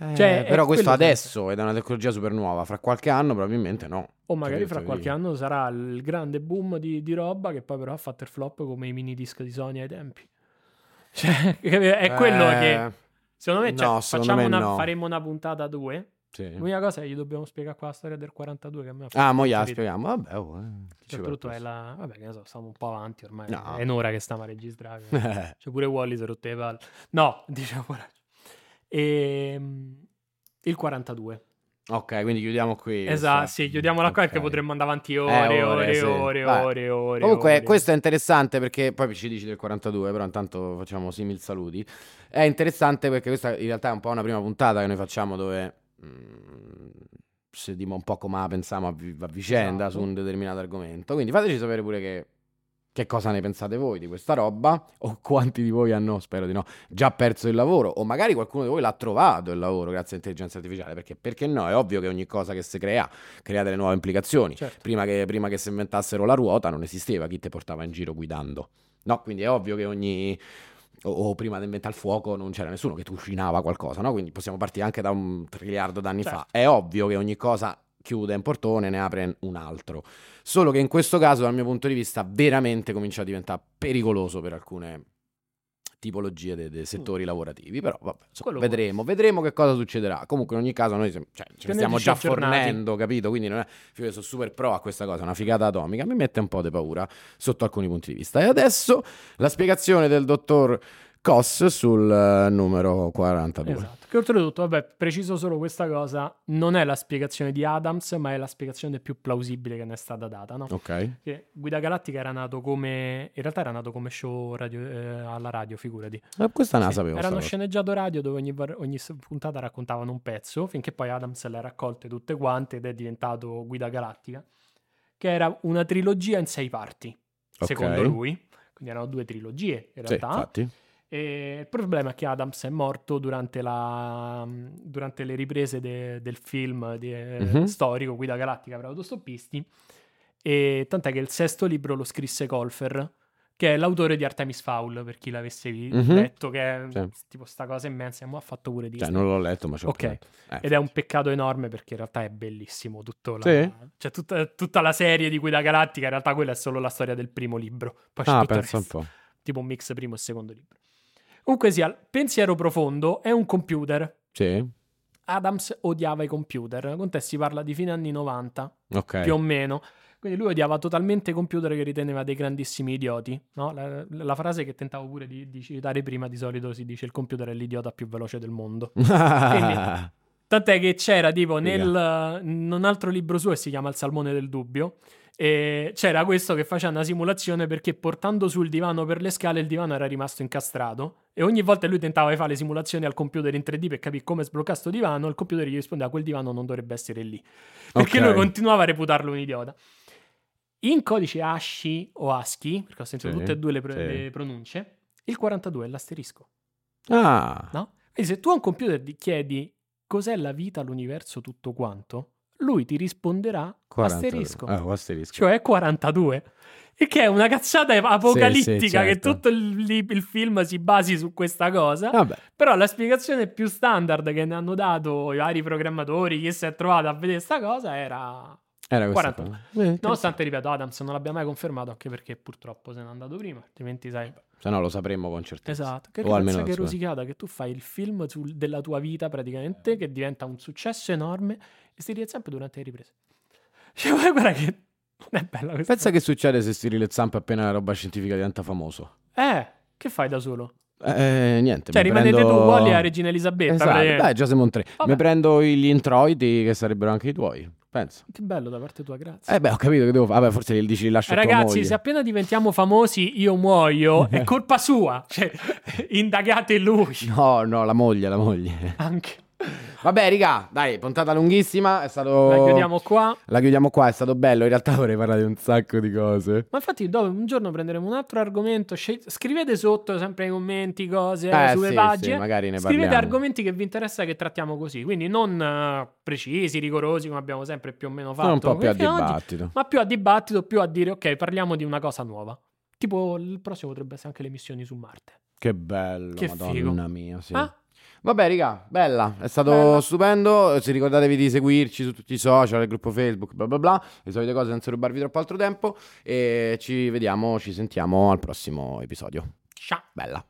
S2: Eh,
S3: cioè,
S2: però questo adesso è una tecnologia super nuova, fra qualche anno probabilmente no.
S3: O magari
S2: Capito,
S3: fra qualche anno sarà il grande boom di, di roba che poi però ha fatto il flop come i mini disc di Sony ai tempi. Cioè, è quello
S2: Eh,
S3: che secondo me, cioè,
S2: no, secondo me
S3: una-
S2: no.
S3: faremo una puntata a due.
S2: Sì.
S3: L'unica cosa è che gli dobbiamo spiegare qua la storia del 42 che a me ha
S2: Ah, mo gliela spieghiamo. Vabbè, oh, eh,
S3: Soprattutto
S2: va
S3: è la... Vabbè, che ne so, stiamo un po' avanti ormai.
S2: No.
S3: È un'ora che stiamo a registrare.
S2: appresso.
S3: C'è pure Wally se rotte le palle. No, diciamo coraggio. Ehm, il 42.
S2: ok, quindi chiudiamo qui.
S3: Esatto,
S2: questa-
S3: sì, chiudiamola qua
S2: Ok.
S3: perché potremmo andare avanti ore,
S2: Eh,
S3: ore,
S2: sì.
S3: ore, ore, ore.
S2: Comunque,
S3: ore.
S2: questo è interessante perché poi ci dici del 42, però intanto facciamo simil saluti. È interessante perché questa in realtà è un po' una prima puntata che noi facciamo dove mm, sediamo un po' come la pensiamo a, a vicenda
S3: Esatto.
S2: su un determinato argomento. Quindi fateci sapere pure che, che cosa ne pensate voi di questa roba o quanti di voi hanno, spero di no, già perso il lavoro o magari qualcuno di voi l'ha trovato il lavoro grazie all'intelligenza artificiale perché perché no? È ovvio che ogni cosa che si crea crea delle nuove implicazioni.
S3: Certo.
S2: Prima che, prima che si inventassero la ruota non esisteva chi ti portava in giro guidando. No, quindi è ovvio che ogni... O, o prima di inventare il fuoco non c'era nessuno che cucinava qualcosa, no? Quindi possiamo partire anche da un triliardo d'anni
S3: Certo.
S2: fa. È ovvio che ogni cosa chiude un portone e ne apre un altro. Solo che in questo caso, dal mio punto di vista, veramente comincia a diventare pericoloso per alcune tipologie dei, dei settori lavorativi. Però vabbè,
S3: Mm. Quello
S2: vedremo, vedremo che cosa succederà. Comunque, in ogni caso, noi cioè, ce ne stiamo già fornendo, capito? Quindi non è. Io sono super pro a questa cosa, è una figata atomica. Mi mette un po' di paura sotto alcuni punti di vista. E adesso la spiegazione del dottor Cos sul eh, numero 42.
S3: Esatto. Che oltretutto, vabbè, preciso solo questa cosa, non è la spiegazione di Adams, ma è la spiegazione più plausibile che ne è stata data, no?
S2: Ok.
S3: Che Guida Galattica era nato come... in realtà era nato come show radio- eh, alla radio, figurati.
S2: Eh, questa non
S3: Sì,
S2: sapevo.
S3: Era uno sceneggiato radio dove ogni, ogni puntata raccontavano un pezzo, finché poi Adams le ha raccolte tutte quante ed è diventato Guida Galattica, che era una trilogia in sei parti,
S2: Ok.
S3: secondo lui. Quindi erano due trilogie in
S2: Sì,
S3: realtà.
S2: infatti.
S3: E il problema è che Adams è morto durante, la- durante le riprese de- del film di-
S2: Mhm.
S3: storico Guida Galattica per autostoppisti. E tant'è che il sesto libro lo scrisse Colfer, che è l'autore di Artemis Fowl, per chi l'avesse
S2: Mhm.
S3: letto, che è
S2: Sì.
S3: tipo sta cosa immensa, e mo ha fatto pure
S2: Cioè,
S3: Disney.
S2: non l'ho letto, ma ci ho
S3: Ok.
S2: provato. Eh,
S3: Ed è un peccato enorme perché in realtà è bellissimo tutto la,
S2: Sì?
S3: cioè tutta, tutta la serie di Guida Galattica, in realtà quella è solo la storia del primo libro. Poi
S2: Ah, pensa un po'.
S3: tipo un mix primo e secondo libro. Comunque sia, pensiero profondo è un computer.
S2: Sì,
S3: Adams odiava i computer. Con te si parla di fine anni 90,
S2: ok.
S3: più o meno. Quindi lui odiava totalmente i computer che riteneva dei grandissimi idioti. no? La, la frase che tentavo pure di, di citare prima, di solito si dice il computer è l'idiota più veloce del mondo. Tant'è che c'era tipo nel in un altro libro suo che si chiama Il salmone del dubbio. E c'era questo che faceva una simulazione perché portando sul divano per le scale il divano era rimasto incastrato e ogni volta lui tentava di fare le simulazioni al computer in 3D per capire come sbloccare sto divano il computer gli rispondeva quel divano non dovrebbe essere lì perché
S2: Ok.
S3: lui continuava a reputarlo un idiota in codice ASCII o ASCII perché ho sentito
S2: Sì,
S3: tutte e due le, pro-
S2: sì.
S3: le pronunce il 42 è l'asterisco
S2: Ah,
S3: no? Quindi se tu a un computer gli chiedi cos'è la vita, l'universo, tutto quanto, lui ti risponderà
S2: 40.
S3: asterisco,
S2: Ah, oh, asterisco.
S3: cioè 42. E che è una cazzata apocalittica
S2: sì,
S3: che
S2: certo.
S3: tutto il, il film si basi su questa cosa.
S2: Vabbè,
S3: Però la spiegazione più standard che ne hanno dato i vari programmatori, chi si è trovato a vedere sta cosa, era...
S2: era questa
S3: 40.
S2: qua. Eh,
S3: Nonostante, ripeto, Adams non l'abbia mai confermato, anche perché purtroppo se n'è andato prima, altrimenti sai...
S2: Se no lo sapremmo con certezza.
S3: Esatto, che
S2: O almeno
S3: cazzo che
S2: so.
S3: rosicata che tu fai il film sul- della tua vita praticamente, che diventa un successo enorme e si ride sempre durante le riprese. Cioè, guarda che è bella questa
S2: Pensa che succede se Cyril Zamp appena la roba scientifica diventa famoso.
S3: Eh, che fai da solo?
S2: Eh, niente.
S3: Cioè, rimanete
S2: prendo...
S3: tu, Wally e Regina Elisabetta.
S2: Esatto,
S3: praticamente.
S2: dai, già siamo tre. Mi prendo gli introiti che sarebbero anche i tuoi. Pensa.
S3: Che bello da parte tua, grazie.
S2: Eh beh, ho capito che devo fare. Vabbè, forse gli dici li lascio
S3: Ragazzi, se appena diventiamo famosi io muoio, è colpa sua. Cioè, indagate lui.
S2: No, no, la moglie, la moglie.
S3: Anche.
S2: Vabbè, raga, dai, puntata lunghissima. È stato.
S3: La chiudiamo qua.
S2: La chiudiamo qua, è stato bello. In realtà vorrei parlare di un sacco di cose.
S3: Ma infatti, dopo un giorno prenderemo un altro argomento. scel- scrivete sotto sempre nei commenti cose
S2: Eh,
S3: sulle
S2: sì,
S3: pagine.
S2: sì, magari ne
S3: Scrivete
S2: parliamo.
S3: argomenti che vi interessa che trattiamo così. Quindi non eh, precisi, rigorosi, come abbiamo sempre più o meno fatto.
S2: Un po' più a
S3: ad oggi,
S2: dibattito.
S3: ma più a dibattito, più a dire ok, parliamo di una cosa nuova. Tipo, il prossimo potrebbe essere anche le missioni su Marte.
S2: Che bello,
S3: Che
S2: madonna
S3: figo.
S2: mia, sì.
S3: Ah?
S2: Vabbè, raga, bella, è stato
S3: Bella.
S2: stupendo. Se ricordatevi di seguirci su tutti i social, il gruppo Facebook, bla bla bla, le solite cose senza rubarvi troppo altro tempo. E ci vediamo, ci sentiamo al prossimo episodio.
S3: Ciao.
S2: Bella.